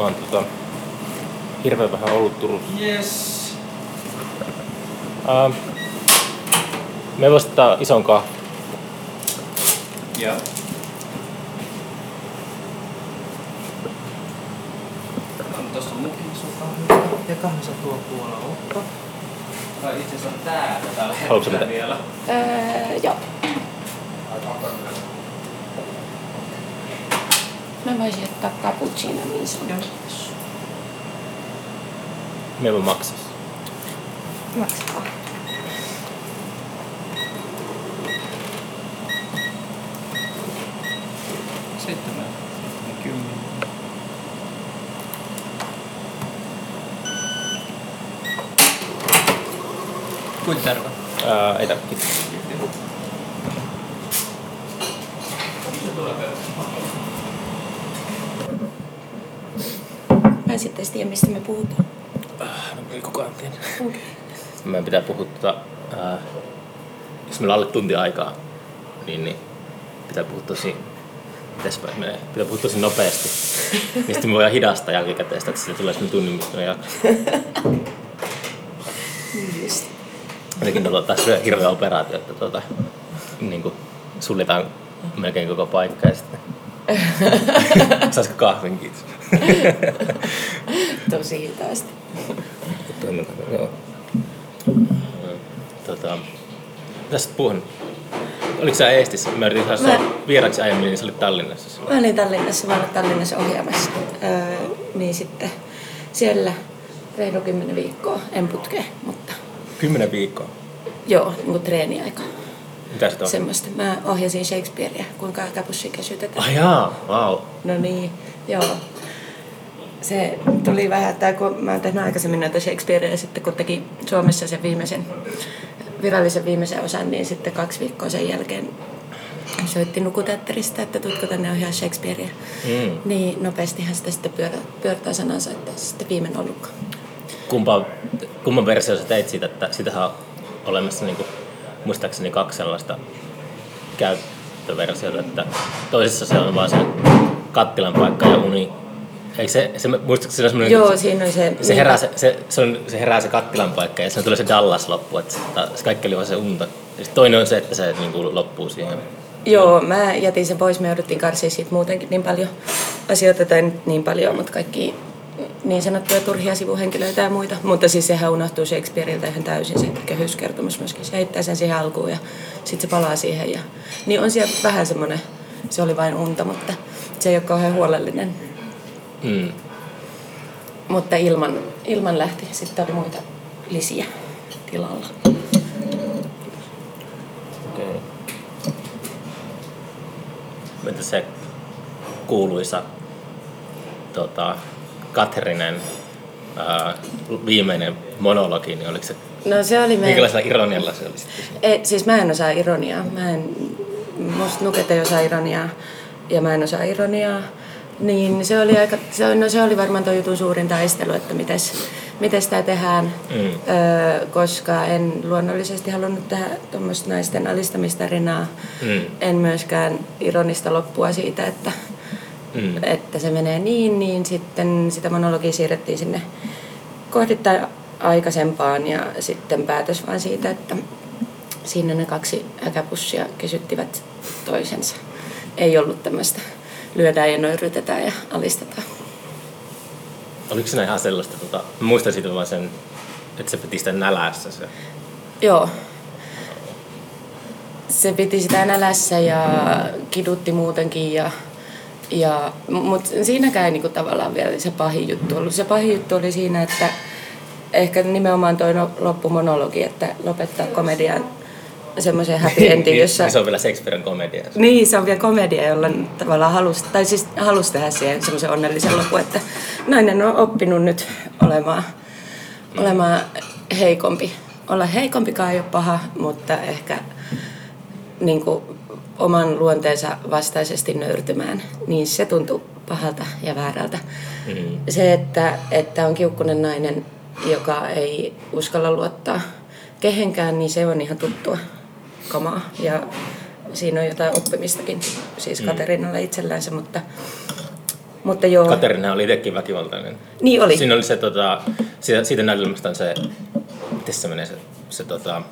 Mä oon tota, hirveän vähän ollut Turussa. Yes. Uh, me voisi ottaa ison kahvin. Joo. On tossa mukin sun kahvia. Ja kahvissa tuo puolella otto. Tai itse asiassa täällä tällä Haluatko hetkellä mitä? vielä. Öö, joo. Mä voisin ottaa cappuccino niin sanotusti. Me voi maksaa. Maksaa. Seitsemän. Kymmenen. Kuinka tarve? Ää, ei tarvitse. Sitten edes tiedä, mistä me puhutaan. No, ei kukaan tiedä. Meidän pitää puhua tota, ää, jos meillä on alle tunti aikaa, niin, niin pitää puhua tosi menee? Pitää puhua tosi nopeasti. niin sitten me voidaan hidastaa jälkikäteen, että sille tulee semmoinen tunnin mittainen jakso. Just. Jotenkin tuolla taas on hirveä operaatio, että tuota, niin kuin suljetaan melkein koko paikka ja sitten saisiko kahvin kiitos. Tosi hitaasti. Joo. Tota, tästä puhun. Oliko sä Eestissä? Mä yritin saada Mä- vieraksi aiemmin, niin sä olit Tallinnassa. silloin. Mä olin Tallinnassa, mä olin Tallinnassa ohjaamassa. Öö, niin sitten siellä reilu kymmenen viikkoa, en putkeen, mutta Kymmenen viikkoa. joo, niin kuin treeniaika. Mitä sitä on? Semmoista. Mä ohjasin Shakespearea, kuinka käpussi käsytetään. Ai jaa, wow. No niin, joo. Se tuli vähän, että kun mä oon tehnyt aikaisemmin näitä Shakespearea ja sitten kun teki Suomessa sen viimeisen, virallisen viimeisen osan, niin sitten kaksi viikkoa sen jälkeen soitti nukuteatterista, että tutko tänne ohjaa Shakespearea. Mm. Niin nopeastihan sitä sitten pyörä, pyörtää sanansa, että sitten viimein ollutkaan. Kumpa, kumman versio sä teit siitä, että sitähän on olemassa niinku, muistaakseni kaksi sellaista käyttöversiota, että toisessa se on vaan se kattilan paikka ja uni. Eikö se, se muistaakseni se on semmoinen, Joo, siinä on se... se, herää se, se, se, on, se herää se kattilan paikka ja siinä tulee se Dallas loppu, että se, se kaikki oli vaan se unta. Ja toinen on se, että se niinku loppuu siihen. Joo, mä jätin sen pois. Me jouduttiin karsia siitä muutenkin niin paljon asioita, tai nyt niin paljon, mutta kaikki niin sanottuja turhia sivuhenkilöitä ja muita. Mutta siis sehän unohtuu Shakespeareilta ihan täysin se kehyskertomus myöskin. Se heittää sen siihen alkuun ja sitten se palaa siihen. Ja... Niin on siellä vähän semmoinen, se oli vain unta, mutta se ei ole kauhean huolellinen. Mm. Mutta ilman, ilman lähti. Sitten oli muita lisiä tilalla. Okay. Entä se kuuluisa tota, Katherinen ää, viimeinen monologi, niin oliko se, No se oli meidän... minkälaisella ironialla se oli? Ei, siis mä en osaa ironiaa. Mä en, musta nuket ei osaa ironiaa ja mä en osaa ironiaa. Niin se oli, aika, se, oli- no se oli varmaan tuo jutun suurin taistelu, että mites, mites tämä tehdään, Mm. öö, koska en luonnollisesti halunnut tehdä tuommoista naisten alistamistarinaa. Mm. En myöskään ironista loppua siitä, että, Mm. että se menee niin, niin sitten sitä monologia siirrettiin sinne kohdittain aikaisempaan ja sitten päätös vaan siitä, että siinä ne kaksi häkäpussia kysyttivät toisensa. Ei ollut tämmöistä lyödään ja nöyrytetään ja alistetaan. Oliko siinä ihan sellaista, tota, muistan siitä vaan sen, että se piti sitä nälässä se. Joo. Se piti sitä nälässä ja kidutti muutenkin ja ja, mutta siinäkään ei niinku tavallaan vielä se pahin juttu ollut. Se pahin juttu oli siinä, että ehkä nimenomaan toi no- loppumonologi, että lopettaa komedian semmoiseen happy ending, jossa... Niin se on vielä Shakespearen komedia. Niin, se on vielä komedia, jolla tavallaan halusi, tai siis halusi tehdä siihen semmoisen onnellisen lopun, että nainen on oppinut nyt olemaan, olemaan heikompi. Olla heikompikaan ei ole paha, mutta ehkä niin kuin, oman luonteensa vastaisesti nöyrtymään, niin se tuntuu pahalta ja väärältä. Mm. Se, että, että on kiukkunen nainen, joka ei uskalla luottaa kehenkään, niin se on ihan tuttua kamaa. Ja siinä on jotain oppimistakin, siis Katerinalle itsellänsä, mutta Mutta joo, Katerina oli itsekin väkivaltainen. niin oli. Siinä oli se, tota, siitä, siitä näytelmästä on se, miten se menee se, se tota,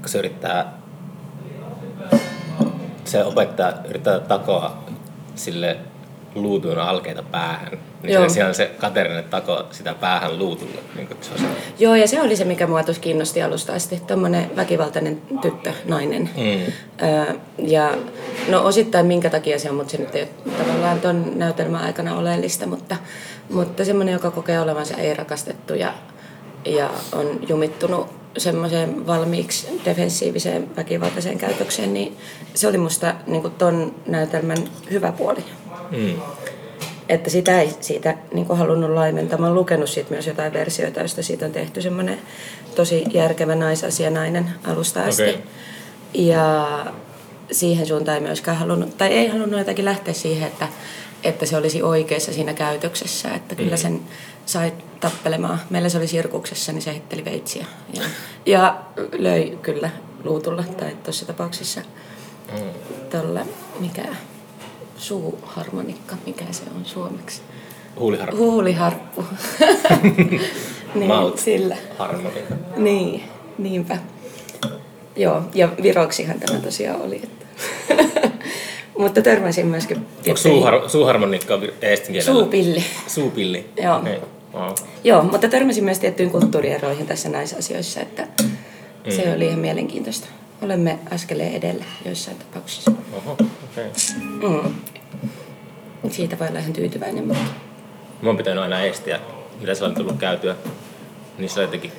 kun se yrittää, se opettaja yrittää takoa sille luutuun alkeita päähän. Niin Joo. siellä se Katerina takoo sitä päähän luutulle. Niin kuin se on se, Joo, ja se oli se, mikä mua tuossa kiinnosti alusta asti. Tuommoinen väkivaltainen tyttö, nainen. mm, Öö, ja no osittain minkä takia se on, mutta se nyt ei ole tavallaan tuon näytelmän aikana oleellista, mutta, mutta semmoinen, joka kokee olevansa ei rakastettu ja, ja on jumittunut semmoiseen valmiiksi defensiiviseen väkivaltaiseen käytökseen, niin se oli musta niin ton näytelmän hyvä puoli. Mm, Että sitä ei siitä niin halunnut laimentaa. Mä oon lukenut siitä myös jotain versioita, joista siitä on tehty semmoinen tosi järkevä naisasia nainen alusta asti. Okei. Ja siihen suuntaan ei myöskään halunnut, tai ei halunnut jotenkin lähteä siihen, että, että se olisi oikeassa siinä käytöksessä. Että kyllä sen sai tappelemaan. Meillä se oli sirkuksessa, niin se heitteli veitsiä. Ja, ja löi kyllä luutulla, tai tuossa tapauksessa mm. tuolla, mikä suuharmonikka, mikä se on suomeksi? Huuliharppu. Huuliharppu. niin, Maut. sillä. Harmonika. Niin, niinpä. Joo, ja viroksihan tämä tosiaan oli. Että. Mutta törmäsin myöskin... Onko suuhar, suuharmonikka eestin kielellä? Suupilli. Suupilli. Joo. Okei. Wow. Joo, mutta törmäsin myös tiettyihin kulttuurieroihin tässä naisasioissa, että se oli ihan mielenkiintoista. Olemme askeleen edellä joissain tapauksissa. Oho, okei. Okay. Mm. Siitä voi olla ihan tyytyväinen, mutta Mä oon pitänyt aina estiä, mitä se on tullut käytyä. Niin se on jotenkin,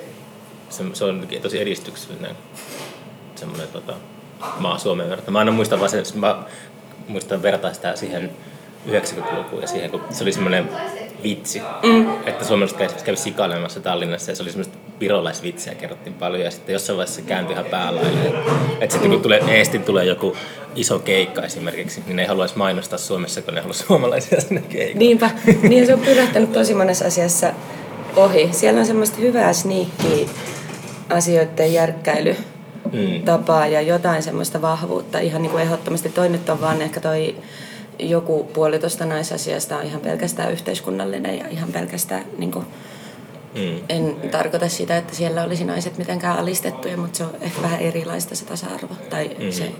se, se on jotenkin tosi edistyksellinen semmoinen tota, maa Suomeen verrattuna. Mä aina muistan vaan sen, mä muistan vertaa sitä siihen 90-lukuun ja siihen, kun se oli semmoinen vitsi, mm. että suomalaiset kävi, kävi sikailemassa Tallinnassa ja se oli semmoista virolaisvitsiä kerrottiin paljon ja sitten jossain vaiheessa se kääntyi ihan päälailleen. Että sitten kun tulee, Eestin tulee joku iso keikka esimerkiksi, niin ne ei haluaisi mainostaa Suomessa, kun ne haluaa suomalaisia sinne keikalle. Niinpä, niin se on pyrähtänyt tosi monessa asiassa ohi. Siellä on semmoista hyvää sniikkiä asioiden järkkäily Mm. tapaa ja jotain semmoista vahvuutta ihan niin kuin ehdottomasti. Toi nyt on vaan ehkä toi joku puoli tuosta naisasiasta on ihan pelkästään yhteiskunnallinen ja ihan pelkästään niin kuin, Mm. en tarkoita sitä, että siellä olisi naiset mitenkään alistettuja, mutta se on ehkä vähän erilaista se tasa-arvo tai Mm. se,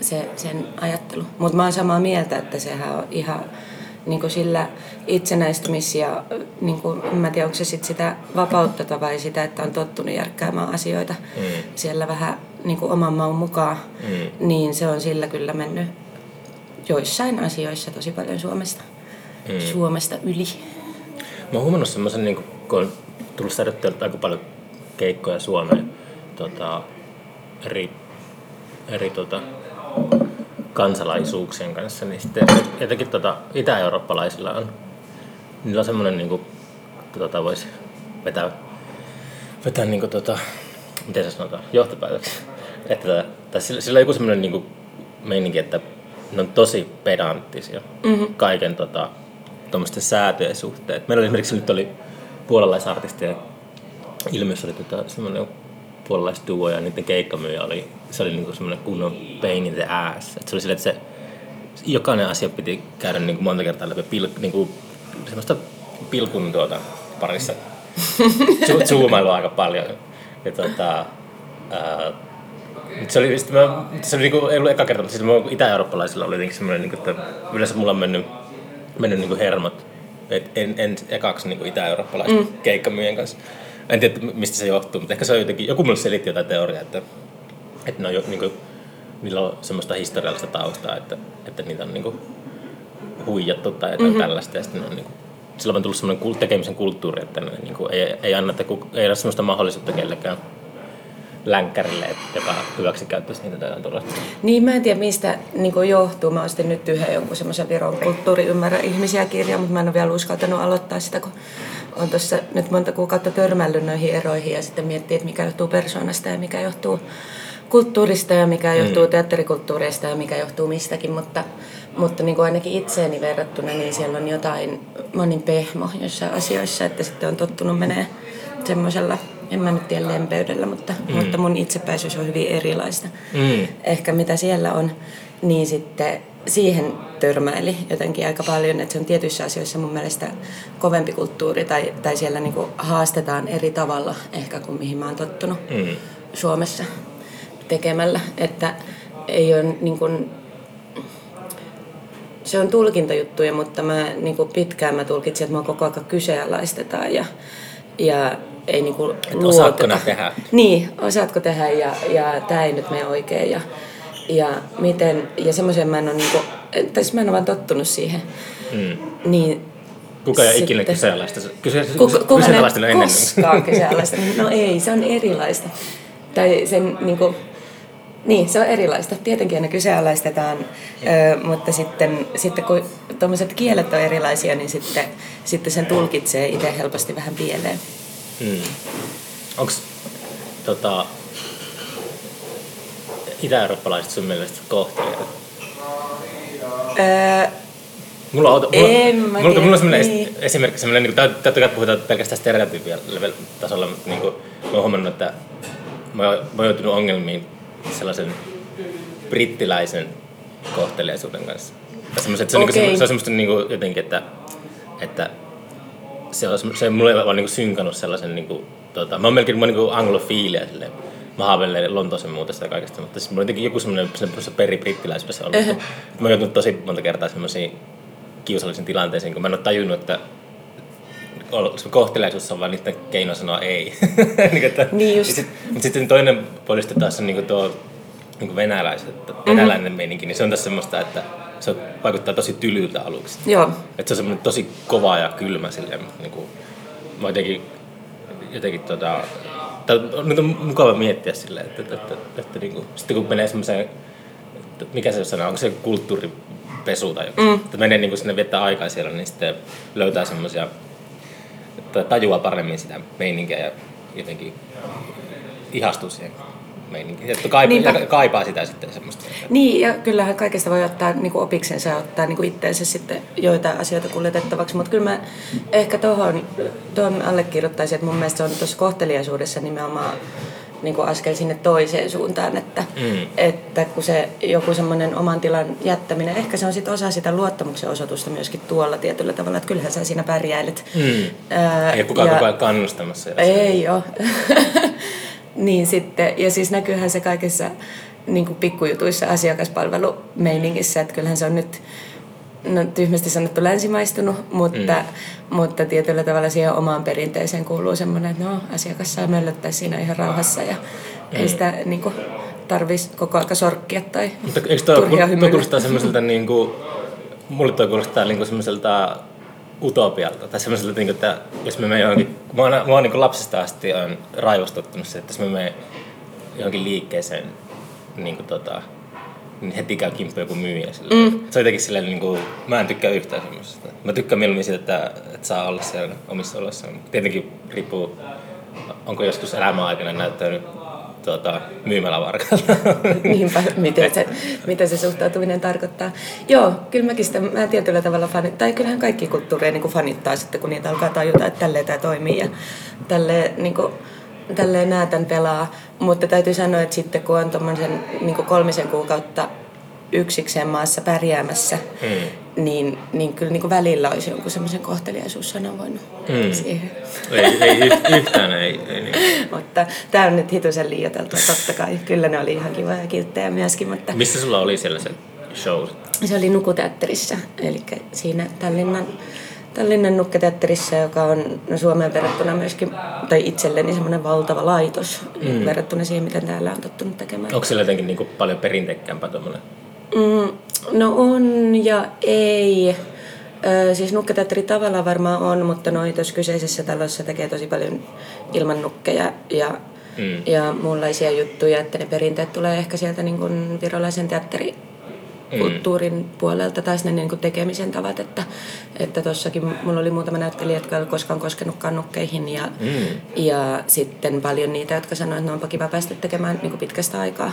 se, sen ajattelu. Mutta mä oon samaa mieltä, että sehän on ihan niin kuin sillä itsenäistymis- ja niin kuin, en mä tiedä, onko se sit sitä vapautta vai sitä, että on tottunut järkkäämään asioita Mm. siellä vähän niin kuin oman maun mukaan, Mm. niin se on sillä kyllä mennyt joissain asioissa tosi paljon Suomesta, Mm. Suomesta yli. Mä oon huomannut semmoisen, niin kun on tullut säädettyä aika paljon keikkoja Suomeen tota, eri, eri tota, kansalaisuuksien kanssa, niin sitten jotenkin tota, itä-eurooppalaisilla on, niillä on semmoinen, niin kuin, tota, voisi vetää, vetää niin kuin, tota, miten se sanotaan, johtopäätöksiä. Että, tota, tai sillä, sillä on joku semmoinen niin kuin, meininki, että ne on tosi pedanttisia mm-hmm. kaiken tota, tuommoisten säätöjen suhteen. Et Meillä oli esimerkiksi nyt oli puolalaisartisteja, ilmiössä oli tota, semmoinen puolalaisduo ja niiden keikkamyyjä oli, se oli niinku semmoinen kunnon pain in the ass. Et se oli silleen, että se jokainen asia piti käydä niinku monta kertaa läpi pil, niinku, semmoista pilkun tuota, parissa Zo- zoomailua aika paljon. Ja tota, ää, se oli, sit mä, se oli niinku, ei ollut eka kerta, mutta siis itä-eurooppalaisilla oli jotenkin semmoinen, niinku, että yleensä mulla on mennyt, mennyt niinku hermot. Et en, en ekaksi niinku itä-eurooppalaisten mm. keikkamyyjien kanssa. En tiedä, mistä se johtuu, mutta ehkä se on jotenkin, joku mulle selitti jotain teoriaa, että, että ne on jo, niinku, niillä on semmoista historiallista taustaa, että, että niitä on niinku huijattu tai jotain mm-hmm. tällaista. Ja sitten on niinku, silloin on tullut semmoinen tekemisen kulttuuri, että ne niinku, ei, ei, anneta, ei ole semmoista mahdollisuutta kellekään länkkärille, joka hyväksi käyttäisi niitä jotain tuollaista. Niin, mä en tiedä mistä niin johtuu. Mä ostin nyt yhden jonkun semmoisen Viron kulttuuri ymmärrä ihmisiä kirjan, mutta mä en ole vielä uskaltanut aloittaa sitä, kun on tuossa nyt monta kuukautta törmällyt noihin eroihin ja sitten miettii, että mikä johtuu persoonasta ja mikä johtuu kulttuurista ja mikä johtuu teatterikulttuureista ja mikä johtuu mistäkin, mutta, mutta niin kuin ainakin itseeni verrattuna, niin siellä on jotain, mä oon niin pehmo jossain asioissa, että sitten on tottunut menee semmoisella, en mä nyt tiedä lempeydellä, mutta, mm. mutta mun itsepäisyys on hyvin erilaista. Mm. Ehkä mitä siellä on, niin sitten siihen törmäili jotenkin aika paljon, että se on tietyissä asioissa mun mielestä kovempi kulttuuri tai, tai siellä niin kuin haastetaan eri tavalla ehkä kuin mihin mä oon tottunut Mm. Suomessa tekemällä, että ei ole niin kuin, se on tulkintajuttuja, mutta mä niin kuin pitkään mä tulkitsin, että mä koko ajan kyseenalaistetaan ja, ja ei niin kuin Osaatko tehdä? Niin, osaatko tehdä ja, ja tämä ei nyt mene oikein ja, ja miten, ja semmoisen mä en ole niinku, tai siis mä en ole vaan tottunut siihen. Mm. Niin Kuka ei ikinä Sitten- kyseenalaista? Kyse, Kuka, kuka ei kyseenalaista ennen. koskaan kyseenalaista? No ei, se on erilaista. Tai sen niinku, niin, se on erilaista. Tietenkin ne kyseenalaistetaan, ö, mutta sitten, sitten kun tuommoiset kielet on erilaisia, niin sitten, sitten sen tulkitsee itse helposti vähän pieleen. Mm. Onko tota, itä-eurooppalaiset sun mielestä kohtelijoita? Öö, Mulla on, mulla, En mulla, mulla on sellainen niin. niin. esimerkki, sellainen, niin kuin, totta kai puhutaan pelkästään stereotypia tasolla, mutta niin kuin, mä oon huomannut, että mä oon, joutunut ongelmiin sellaisen brittiläisen kohteliaisuuden kanssa. Tai se, on, niin Okei. kuin, se on semmoista niin kuin, jotenkin, että, että se on, se on mulle vaan niin kuin synkannut sellaisen, niin kuin, tota, mä oon melkein mä oon niin kuin anglofiilia silleen, mä haaveilen Lontoosen muuta ja kaikesta, mutta siis mulla on jotenkin joku semmoinen, semmoisessa peribrittiläisyydessä ollut. Öhö. Mä oon joutunut tosi monta kertaa semmoisiin kiusallisiin tilanteisiin, kun mä en ole tajunnut, että se kohteliaisuus on vaan niiden keino sanoa ei. niin, että, Niin just. sit, mutta sitten toinen puoli sitten taas on niin tuo niin venäläiset, venäläinen mm-hmm. meininki, niin se on tässä semmoista, että se vaikuttaa tosi tylyltä aluksi. joo, Että se on semmoinen tosi kova ja kylmä silleen, niin kuin, mä jotenkin, jotenkin tota, tai on nyt on mukava miettiä silleen, että, että, että, että, että niin kuin, sitten kun menee semmoiseen, että mikä se sana, onko se kulttuuripesu tai joku, mm. että menee niin kuin sinne viettää aikaa siellä, niin sitten löytää semmoisia, tai tajuaa paremmin sitä meininkiä ja jotenkin ihastuu siihen meininkiin. Että kaipaa, Niinpä. ja kaipaa sitä sitten semmoista. Niin, ja kyllähän kaikesta voi ottaa niin kuin opiksensa ja ottaa niin kuin itteensä sitten joitain asioita kuljetettavaksi. Mutta kyllä mä ehkä tuohon tuohon allekirjoittaisin, että mun mielestä se on tuossa kohteliaisuudessa nimenomaan niin kuin askel sinne toiseen suuntaan, että, Mm. että kun se joku semmoinen oman tilan jättäminen, ehkä se on sitten osa sitä luottamuksen osoitusta myöskin tuolla tietyllä tavalla, että kyllähän sä siinä pärjäilet. Mm. Ää, Ei kukaan ja- koko ajan kannustamassa. ei ole. niin sitten, ja siis näkyyhän se kaikessa niin kuin pikkujutuissa asiakaspalvelumeiningissä, että kyllähän se on nyt no, tyhmästi sanottu länsimaistunut, mutta, mm. mutta tietyllä tavalla siihen omaan perinteeseen kuuluu semmoinen, että no, asiakas saa möllöttää siinä ihan rauhassa ja mm. ei sitä niin kuin, tarvitsisi koko aika sorkkia tai Mutta eikö toi, turhia toi hymyillä. kuulostaa semmoiselta niinku, mulle toi kuulostaa niinku semmoiselta utopialta, tai semmoiselta, niinku, että jos me menen johonkin, mä oon, mä oon niinku lapsesta asti on raivostuttanut se, että jos me menen johonkin liikkeeseen, niinku tota, niin heti käy kimppu joku myyjä. Sille. Mm. Se on jotenkin silleen, niin kuin, mä en tykkää yhtään semmoisesta. Mä tykkään mieluummin siitä, että, että saa olla siellä omissa oloissaan. Tietenkin riippuu, onko joskus elämän aikana näyttänyt tuota, myymälävarkalta. Niinpä, miten se, mitä se suhtautuminen tarkoittaa. Joo, kyllä mäkin sitä, mä tietyllä tavalla fanit, tai kyllähän kaikki kulttuureja niin kuin fanittaa sitten, kun niitä alkaa tajuta, että tälleen tämä toimii ja tälleen, niin kuin, tälleen näätän pelaa. Mutta täytyy sanoa, että sitten kun on tuommoisen niin kolmisen kuukautta yksikseen maassa pärjäämässä, Mm. niin, niin kyllä niin kuin välillä olisi jonkun semmoisen kohteliaisuussanan voinut Mm. siihen. ei, ei yhtään ei. ei niin. Mutta tämä on nyt hitusen liioiteltua totta kai. Kyllä ne oli ihan kivoja ja kilttejä myöskin, mutta Missä sulla oli siellä se show? Se oli Nukuteatterissa, eli siinä Tallinnan, Tallinnan Nukketeatterissa, joka on no Suomeen verrattuna myöskin, tai itselleni semmoinen valtava laitos mm. verrattuna siihen, miten täällä on tottunut tekemään. Onko siellä jotenkin niinku paljon perinteikkäämpää tuommoinen? Mm, no on ja ei. Ö, siis nukketeatteri tavallaan varmaan on, mutta noi tuossa kyseisessä talossa tekee tosi paljon ilman nukkeja ja, Mm. ja muunlaisia juttuja, että ne perinteet tulee ehkä sieltä niin kuin virolaisen teatteri kulttuurin puolelta taas ne niin kuin tekemisen tavat, että että tossakin mulla oli muutama näyttelijä, jotka ei koskaan koskenutkaan nukkeihin ja, Mm. ja sitten paljon niitä, jotka sanoivat, että no onpa kiva päästä tekemään niin kuin pitkästä aikaa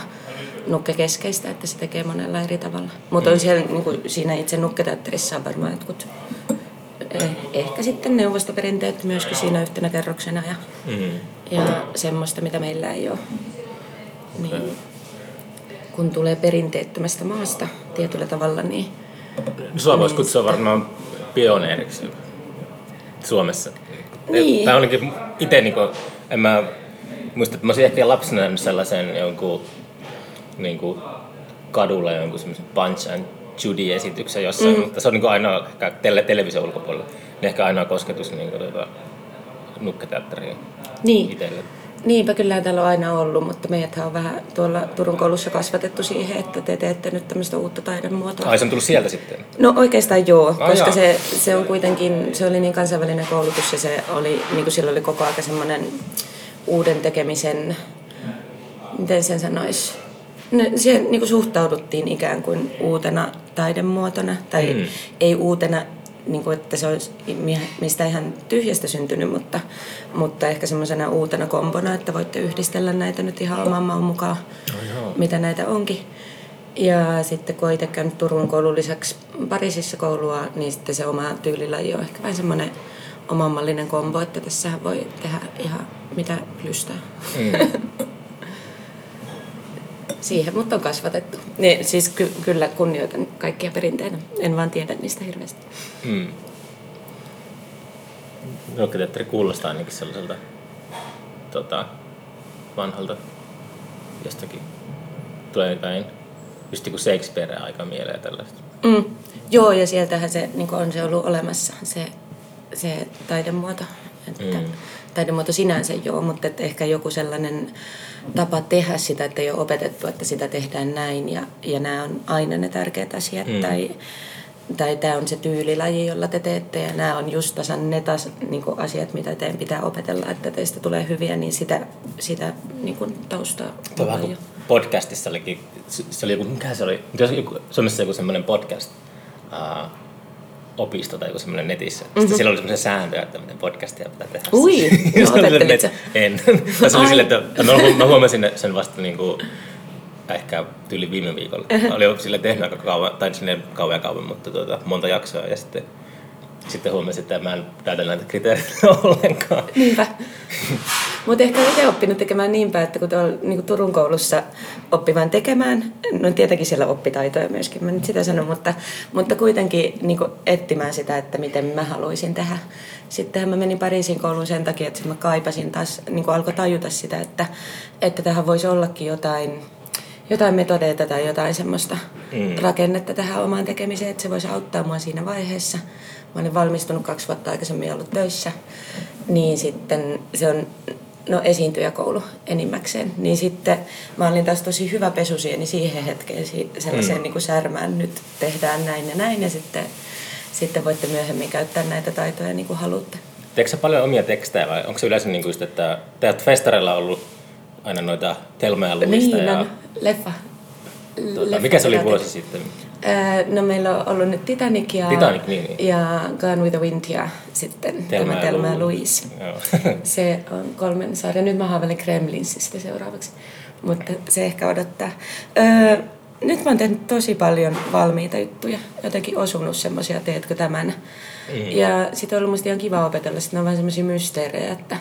nukkekeskeistä, että se tekee monella eri tavalla. Mutta on siellä niin kuin siinä itse nukketeatterissa on varmaan jotkut eh, ehkä sitten neuvostoperinteet myöskin siinä yhtenä kerroksena ja, Mm. ja semmoista, mitä meillä ei ole. Niin, kun tulee perinteettömästä maasta tietyllä tavalla, niin No, sua voisi kutsua varmaan pioneeriksi Suomessa. Niin. Tai ainakin itse, niin kuin, en mä muista, että mä olisin ehkä lapsena nähnyt sellaisen jonkun niin kuin, kadulla jonkun semmoisen Punch and Judy-esityksen jossain, mm. mutta se on niin kuin ainoa ehkä tele, television ulkopuolella, niin ehkä ainoa kosketus niin kuin, tuota, nukketeatteriin niin. itselle. Niinpä kyllä täällä on aina ollut, mutta meidät on vähän tuolla Turun koulussa kasvatettu siihen, että te teette nyt tämmöistä uutta taidemuotoa. Ai se on tullut sieltä sitten? No oikeastaan joo, Ah, koska jaa. se, se on kuitenkin, se oli niin kansainvälinen koulutus ja se oli, niin kuin sillä oli koko ajan semmoinen uuden tekemisen, miten sen sanoisi, no, siihen niin kuin suhtauduttiin ikään kuin uutena taidemuotona, tai Mm. ei uutena, niin kuin, että se olisi mi- mistä ihan tyhjästä syntynyt, mutta, mutta ehkä semmoisena uutena kombona, että voitte yhdistellä näitä nyt ihan oman maun mukaan, joo. mitä näitä onkin. Ja sitten kun olen itse käynyt Turun koulun lisäksi Pariisissa koulua, niin sitten se oma tyylilaji on ehkä vähän semmoinen omanmallinen kombo, että tässähän voi tehdä ihan mitä lystää. Mm. Siihen mut on kasvatettu. Niin, siis ky- kyllä kunnioitan kaikkia perinteitä. En vaan tiedä niistä hirveästi. Mm. Nukketeatteri kuulostaa ainakin sellaiselta tota, vanhalta jostakin tulee jotain just niin kuin Shakespeare aika mieleen ja tällaista. Mm. Joo, ja sieltähän se niin on se ollut olemassa, se, se taidemuoto. Että Mm. mm. Taidemuoto sinänsä joo, mutta että ehkä joku sellainen tapa tehdä sitä, että ei ole opetettu, että sitä tehdään näin. Ja, ja nämä on aina ne tärkeät asiat. Mm. Tai, tai tämä on se tyylilaji, jolla te teette. Ja nämä on just tasan ne tas, niin asiat, mitä teidän pitää opetella, että teistä tulee hyviä, niin sitä, sitä niin kuin taustaa on kuin podcastissa olikin, se oli joku, mikä se oli, jos joku, Suomessa joku semmoinen podcast, uh, opisto tai joku semmoinen netissä. Mm-hmm. Sitten siellä oli semmoisia sääntöjä, että miten podcastia pitää tehdä. Mhm. Ui, no opettelit sä? että En. Se oli Ai. silleen, että mä, huom- mä huomasin sen vasta niin kuin, ehkä tyyli viime viikolla. Oli jo sille tehnyt aika kauan, tai sinne kauan ja kauan, mutta tuota, monta jaksoa ja sitten sitten huomasin, että mä en täytä näitä kriteereitä ollenkaan. Niinpä. Mutta ehkä itse oppinut tekemään niinpä, että kun tuolla niin Turun koulussa oppi vain tekemään, no tietenkin siellä oppi taitoja myöskin, mä nyt sitä sanon, mutta, mutta kuitenkin niin etsimään sitä, että miten mä haluaisin tehdä. Sittenhän mä menin Pariisin kouluun sen takia, että mä kaipasin taas, niin alkoi tajuta sitä, että, että tähän voisi ollakin jotain, jotain metodeita tai jotain semmoista Mm. rakennetta tähän omaan tekemiseen, että se voisi auttaa mua siinä vaiheessa. Mä olin valmistunut kaksi vuotta aikaisemmin ollut töissä, niin sitten se on no, esiintyjäkoulu enimmäkseen. Niin sitten mä olin taas tosi hyvä pesusieni siihen hetkeen, si- sellaiseen Mm. niin kuin särmään, nyt tehdään näin ja näin ja sitten, sitten voitte myöhemmin käyttää näitä taitoja niin kuin haluatte. Teekö paljon omia tekstejä vai onko se yleensä niin kuin just, että teet festareilla ollut aina noita Telma ja Luista Niin, ja on leffa. tuota, leffa mikä se oli vuosi te- sitten? Ää, No meillä on ollut nyt Titanic ja, Titanic, niin, niin. ja Gone with the Wind ja sitten Thelma tämä Telma ja Lou- Louise. Se on kolmen sarjan. Nyt mä haaveilen Kremlinsistä seuraavaksi, mutta se ehkä odottaa. Öö, nyt mä oon tehnyt tosi paljon valmiita juttuja, jotenkin osunut semmoisia, teetkö tämän. Mm. Ja sitten on ollut musta ihan kiva opetella, sitten ne on vähän semmoisia mysteerejä, että,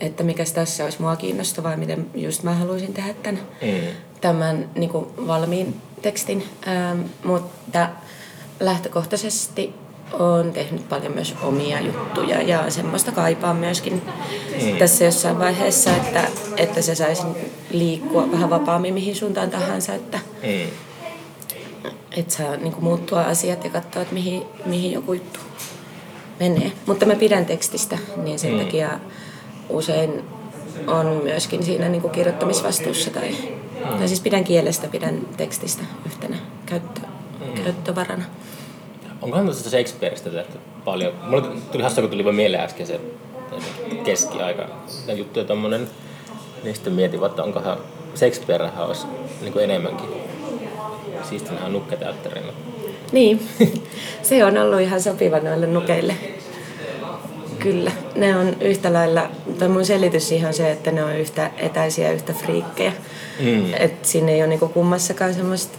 että mikäs tässä olisi mua kiinnostavaa, miten just mä haluaisin tehdä tämän, Mm. tämän niin kuin valmiin tekstin. Ähm, mutta lähtökohtaisesti olen tehnyt paljon myös omia juttuja ja semmoista kaipaan myöskin Mm. tässä jossain vaiheessa, että, että se saisi liikkua vähän vapaammin mihin suuntaan tahansa, että, Mm. että saa niin kuin muuttua asiat ja katsoa, että mihin, mihin joku juttu menee. Mutta mä pidän tekstistä, niin sen mm. takia usein on myöskin siinä niin kuin kirjoittamisvastuussa. Tai. Tai siis pidän kielestä, pidän tekstistä yhtenä käyttö, mm. käyttövarana. Onkohan tuosta Shakespeareista tehty paljon? Mulle tuli hauska, kun tuli vaan mieleen äsken se keskiaika ja juttuja tommonen. Niin sitten mietin, että onkohan Shakespearehan olisi niin kuin enemmänkin. Siistinähän nukketeatterina. Niin, se on ollut ihan sopiva noille nukeille. Kyllä, ne on yhtä lailla, tai mun selitys siihen on se, että ne on yhtä etäisiä ja yhtä friikkejä. Mm. Et siinä ei ole niinku kummassakaan semmoista,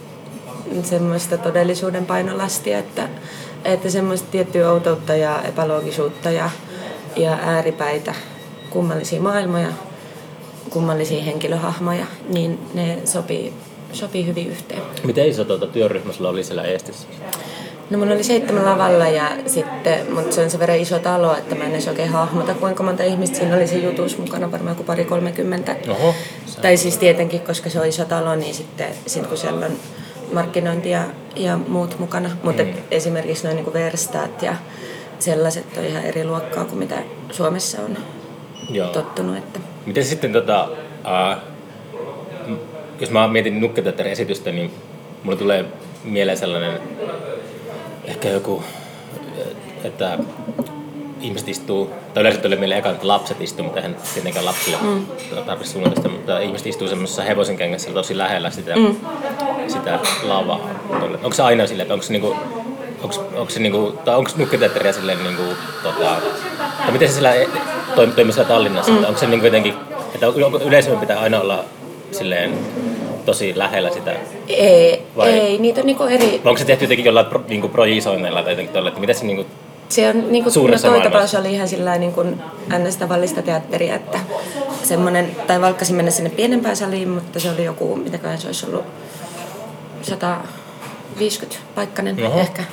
semmoista todellisuuden painolastia, että, että semmoista tiettyä outoutta ja epäloogisuutta ja, ja ääripäitä, kummallisia maailmoja, kummallisia henkilöhahmoja, niin ne sopii sopii hyvin yhteen. Miten iso tuota, työryhmä sulla oli siellä Eestissä? No mulla oli seitsemän lavalla ja sitten, mutta se on se verran iso talo, että mä en edes oikein hahmota kuinka monta ihmistä siinä oli se jutus mukana, varmaan kuin pari kolmekymmentä. Oho. Tai siis tietenkin, koska se on iso talo, niin sitten sit kun siellä on markkinointi ja, ja muut mukana. Mutta mm. esimerkiksi noin niin verstaat ja sellaiset on ihan eri luokkaa kuin mitä Suomessa on Joo. tottunut. Että. Miten sitten, tota, uh, jos mä mietin nukketeatterin esitystä, niin mulle tulee mieleen sellainen ehkä joku, että ihmiset istuu, tai yleensä tulee mieleen eka, että lapset istuu, mutta eihän tietenkään lapsille mm. tarvitse suunnata mutta ihmiset istuu semmoisessa hevosen kengässä tosi lähellä sitä, mm. sitä lavaa. Onko se aina silleen, että onko se niinku, onko, onko se niinku, tai onko nukketeatteria silleen niinku, tota, tai miten se sillä toimii siellä Tallinnassa, mm. onko se niinku jotenkin, että yleisöön pitää aina olla silleen tosi lähellä sitä? Ei, Vai? ei niitä on niinku eri... Vai onko se tehty jotenkin jollain pro, niinku projisoinneilla tai jotenkin tuolla, että mitä se niinku se on niin kuin, no toi oli ihan sillä niin kuin ns. tavallista teatteria, että semmoinen, tai valkkasin mennä sinne pienempään saliin, mutta se oli joku, mitäköhän se olisi ollut, 150 paikkainen, Oho. ehkä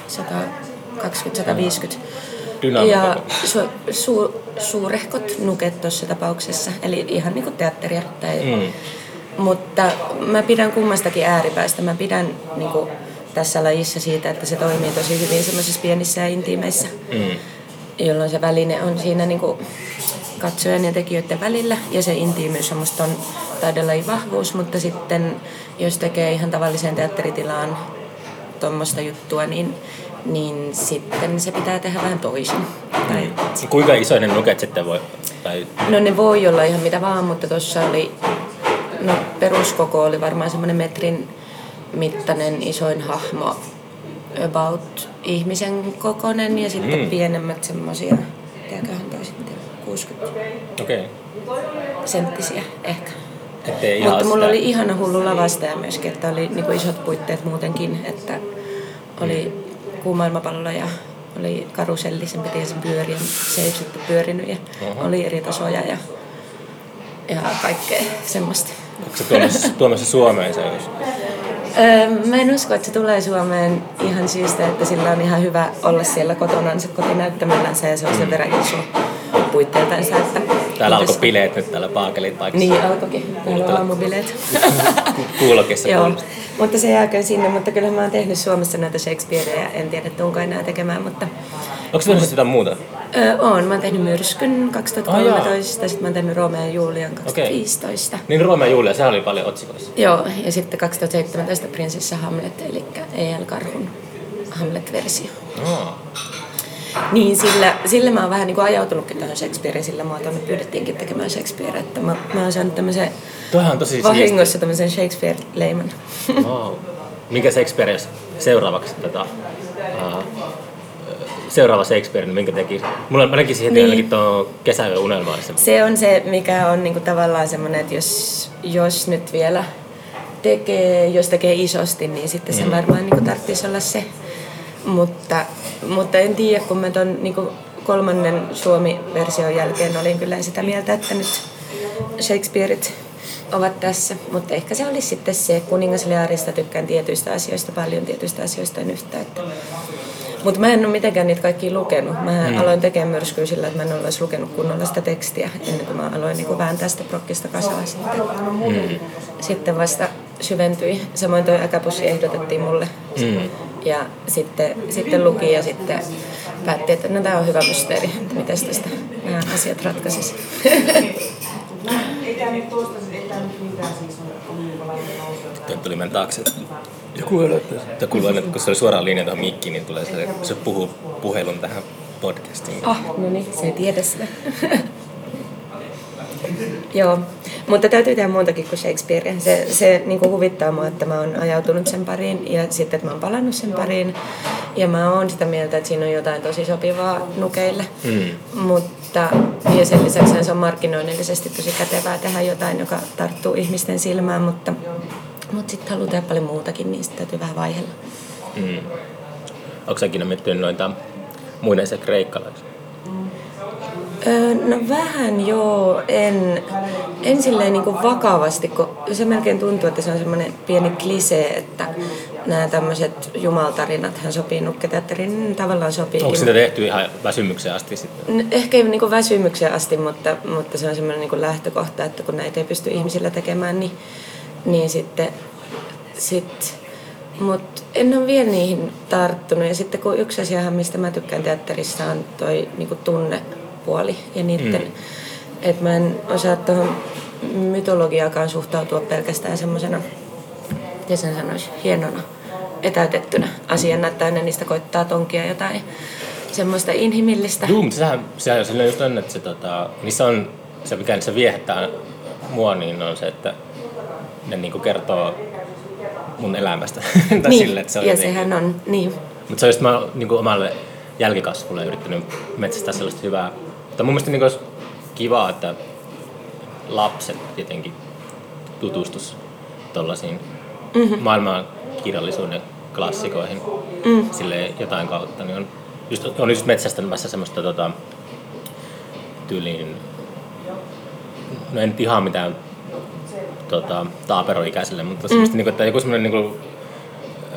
120-150. Ja su, su, suurehkot nuket tuossa tapauksessa, eli ihan niin kuin teatteria. Tai, mm. Mutta mä pidän kummastakin ääripäästä. Mä pidän niin kuin, tässä lajissa siitä, että se toimii tosi hyvin semmoisissa pienissä ja intiimeissä, mm. jolloin se väline on siinä niin kuin katsojan ja tekijöiden välillä ja se intiimiys on musta on taidelajin vahvuus, mutta sitten jos tekee ihan tavalliseen teatteritilaan tuommoista juttua, niin, niin sitten se pitää tehdä vähän toisin. Mm. Tai... Kuinka iso ne nuket sitten voi? Tai... No ne voi olla ihan mitä vaan, mutta tuossa oli, no peruskoko oli varmaan semmoinen metrin mittainen isoin hahmo about ihmisen kokonen ja sitten mm. pienemmät semmosia, mitäköhän toi sitten, 60 okay. senttisiä ehkä. Ettei Mutta mulla sitä... oli ihana hullu lavastaja myöskin, että oli niinku isot puitteet muutenkin, että oli mm. kuumailmapallo ja oli karuselli, sen piti sen pyöriä, se ei sitten pyörinyt ja uh-huh. oli eri tasoja ja, ja kaikkea semmoista. Onko se tuomassa, tuomassa Suomeen se jos? Öö, mä en usko, että se tulee Suomeen ihan syystä, että sillä on ihan hyvä olla siellä kotonansa kotinäyttämöllänsä ja se on sen verran iso puitteiltansa. Että täällä alkoi bileet nyt täällä Paakelin paikassa. Niin alkoikin. Täällä on aamubileet. Kuulokissa Joo, mutta se jääköön sinne. Mutta kyllä mä oon tehnyt Suomessa näitä Shakespeareja. En tiedä, tuunko enää tekemään, mutta... Onko tehnyt sitä muuta? Öö, oon. Mä oon tehnyt Myrskyn 2013, oh, sitten mä oon tehnyt Romeo ja Julian 2015. Okay. Niin Romeo ja Julia, sehän oli paljon otsikoissa. Joo, ja sitten 2017 Prinsessa Hamlet, eli E.L. Karhun Hamlet-versio. Oh. Niin, sillä, sillä mä oon vähän niin kuin ajautunutkin tähän Shakespearein sillä muotoa. Me pyydettiinkin tekemään Shakespeare, että mä, mä oon saanut tämmöisen tosi vahingossa tämmöisen Shakespeare-leiman. Wow. Minkä Shakespeare seuraavaksi tätä, uh, seuraava Shakespeare, niin minkä teki? Mulla mä näkisin heti niin. ainakin tuon kesäyön unelmaa. Se on se, mikä on niinku tavallaan semmoinen, että jos, jos nyt vielä tekee, jos tekee isosti, niin sitten se mm. varmaan niinku tarvitsisi olla se. Mutta, mutta en tiedä, kun mä ton niinku kolmannen Suomi-version jälkeen olin kyllä sitä mieltä, että nyt Shakespeareit ovat tässä, mutta ehkä se olisi sitten se, kuningas Learista tykkään tietyistä asioista paljon, tietyistä asioista en yhtä. Että mutta mä en ole mitenkään niitä kaikki lukenut. Mä mm. aloin tekemään myrskyä sillä, että mä en ole lukenut kunnolla sitä tekstiä ennen kuin mä aloin niin vääntää sitä prokkista kasaa sitten. Mm. Sitten vasta syventyi. Samoin tuo äkäpussi ehdotettiin mulle. Mm. Ja sitten, sitten luki ja sitten päätti, että no, tämä on hyvä mysteeri, että miten tästä nämä asiat ratkaisisi. Tuli mennä taakse. Joku aina, kun se oli suoraan linja tuohon mikkiin, niin tulee se, se puhuu puhelun tähän podcastiin. Ah, no niin, se ei tiedä sitä. Joo, mutta täytyy tehdä muutakin kuin Shakespeare. Se, se niin kuin huvittaa mua, että mä oon ajautunut sen pariin ja sitten, että mä oon palannut sen pariin. Ja mä oon sitä mieltä, että siinä on jotain tosi sopivaa nukeille. Mm. Mutta, ja sen lisäksi se on markkinoinnillisesti tosi kätevää tehdä jotain, joka tarttuu ihmisten silmään, mutta mutta sitten haluaa tehdä paljon muutakin, niin sitten täytyy vähän vaihella. Mm. Onko säkin miettinyt noita muinaisia kreikkalaisia? Öö, no vähän joo, en, en silleen niin kuin vakavasti, kun se melkein tuntuu, että se on semmoinen pieni klisee, että nämä tämmöiset jumaltarinat hän sopii nukketeatteriin, niin tavallaan sopii. Onko sitä tehty ihan väsymykseen asti sitten? Ehkä ei niin kuin väsymykseen asti, mutta, mutta se on semmoinen niin kuin lähtökohta, että kun näitä ei pysty ihmisillä tekemään, niin, niin sitten sit, mutta en ole vielä niihin tarttunut. Ja sitten kun yksi asia, mistä mä tykkään teatterissa, on toi niin kuin tunnepuoli ja niiden, mm. että mä en osaa tuohon mytologiakaan suhtautua pelkästään semmoisena, miten sen sanoisi, hienona etäytettynä asiana, että aina niistä koittaa tonkia jotain semmoista inhimillistä. Joo, mutta sehän, sehän on just on, että se, tota, niissä on se, mikä se viehättää mua, niin on se, että ne niinku kertoo mun elämästä. tai niin, sille, että se on ja jotenkin- sehän on, niin. Mutta se on just mä niin kuin omalle jälkikasvulle yrittänyt metsästää sellaista hyvää. Mutta mun mielestä niin olisi kivaa, että lapset jotenkin tutustus tuollaisiin mm-hmm. maailman kirjallisuuden klassikoihin mm. sille jotain kautta. Niin on, just, on just metsästämässä semmoista tota, tyyliin, no en nyt ihan mitään tota, taaperoikäisille, mutta semmoista, mm. niin kuin, että joku semmoinen niin kuin,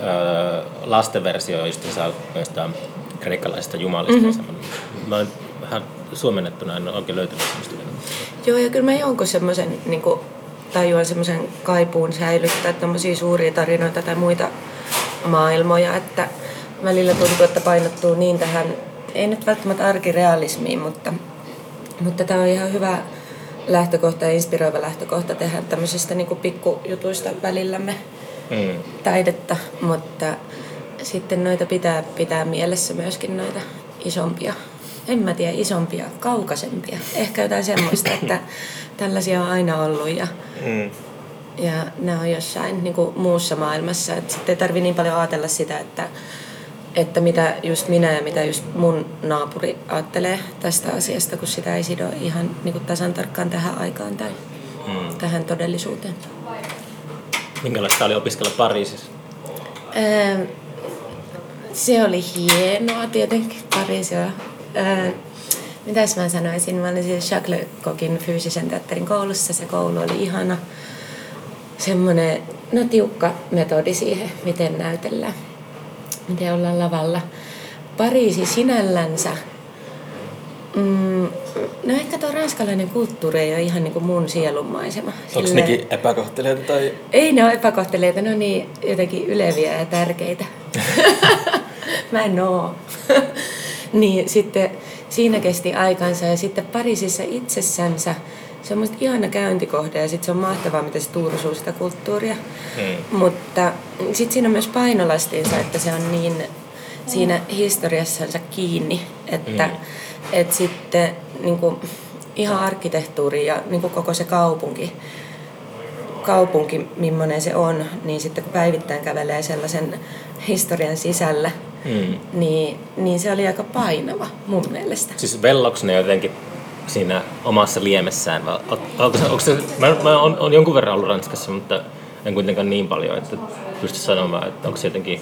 öö, lastenversio just noista kreikkalaisista jumalista. Mm-hmm. Mä oon vähän suomennettuna en ole oikein löytänyt semmoista vielä. Joo, ja kyllä mä jonkun semmoisen niin tajuan semmoisen kaipuun säilyttää tämmöisiä suuria tarinoita tai muita maailmoja, että välillä tuntuu, että painottuu niin tähän, ei nyt välttämättä arkirealismiin, mutta, mutta tämä on ihan hyvä lähtökohta ja inspiroiva lähtökohta tehdä tämmöisistä niin pikkujutuista välillämme Mm. taidetta, mutta sitten noita pitää pitää mielessä myöskin noita isompia, en mä tiedä, isompia, kaukaisempia. Ehkä jotain semmoista, että tällaisia on aina ollut ja, Mm. ja nämä on jossain niin kuin muussa maailmassa. Et sitten ei tarvi niin paljon ajatella sitä, että, että mitä just minä ja mitä just mun naapuri ajattelee tästä asiasta, kun sitä ei sido ihan niin kuin tasan tarkkaan tähän aikaan tai Mm. tähän todellisuuteen. Minkälaista oli opiskella Pariisissa? Öö, se oli hienoa tietenkin, Pariisi Öö, mitäs mä sanoisin, mä olin Jacques Lecoqin fyysisen teatterin koulussa, se koulu oli ihana. Semmoinen, no tiukka metodi siihen, miten näytellään, miten ollaan lavalla. Pariisi sinällänsä, mm, no ehkä tuo ranskalainen kulttuuri ei ole ihan niin kuin mun sielunmaisema. Onko Silleen- nekin epäkohtelijoita tai... ei ne ole epäkohtelijoita, ne on niin jotenkin yleviä ja tärkeitä. Mä en oo. Niin sitten siinä kesti aikansa ja sitten Pariisissa itsessänsä se on musta ihana käyntikohde ja sitten se on mahtavaa, miten se tuursuu sitä kulttuuria. Mm. Mutta sitten siinä on myös painolastinsa, että se on niin siinä historiassansa kiinni, että Mm. et sitten niin kuin, ihan arkkitehtuuri ja niin kuin koko se kaupunki, kaupunki, millainen se on, niin sitten kun päivittäin kävelee sellaisen historian sisällä, Mm. niin, niin se oli aika painava mun mielestä. Siis velloks ne jotenkin siinä omassa liemessään? vai Onko se, onko se, mä, mä oon, oon jonkun verran ollut Ranskassa, mutta en kuitenkaan niin paljon, että pysty sanomaan, että onko se jotenkin,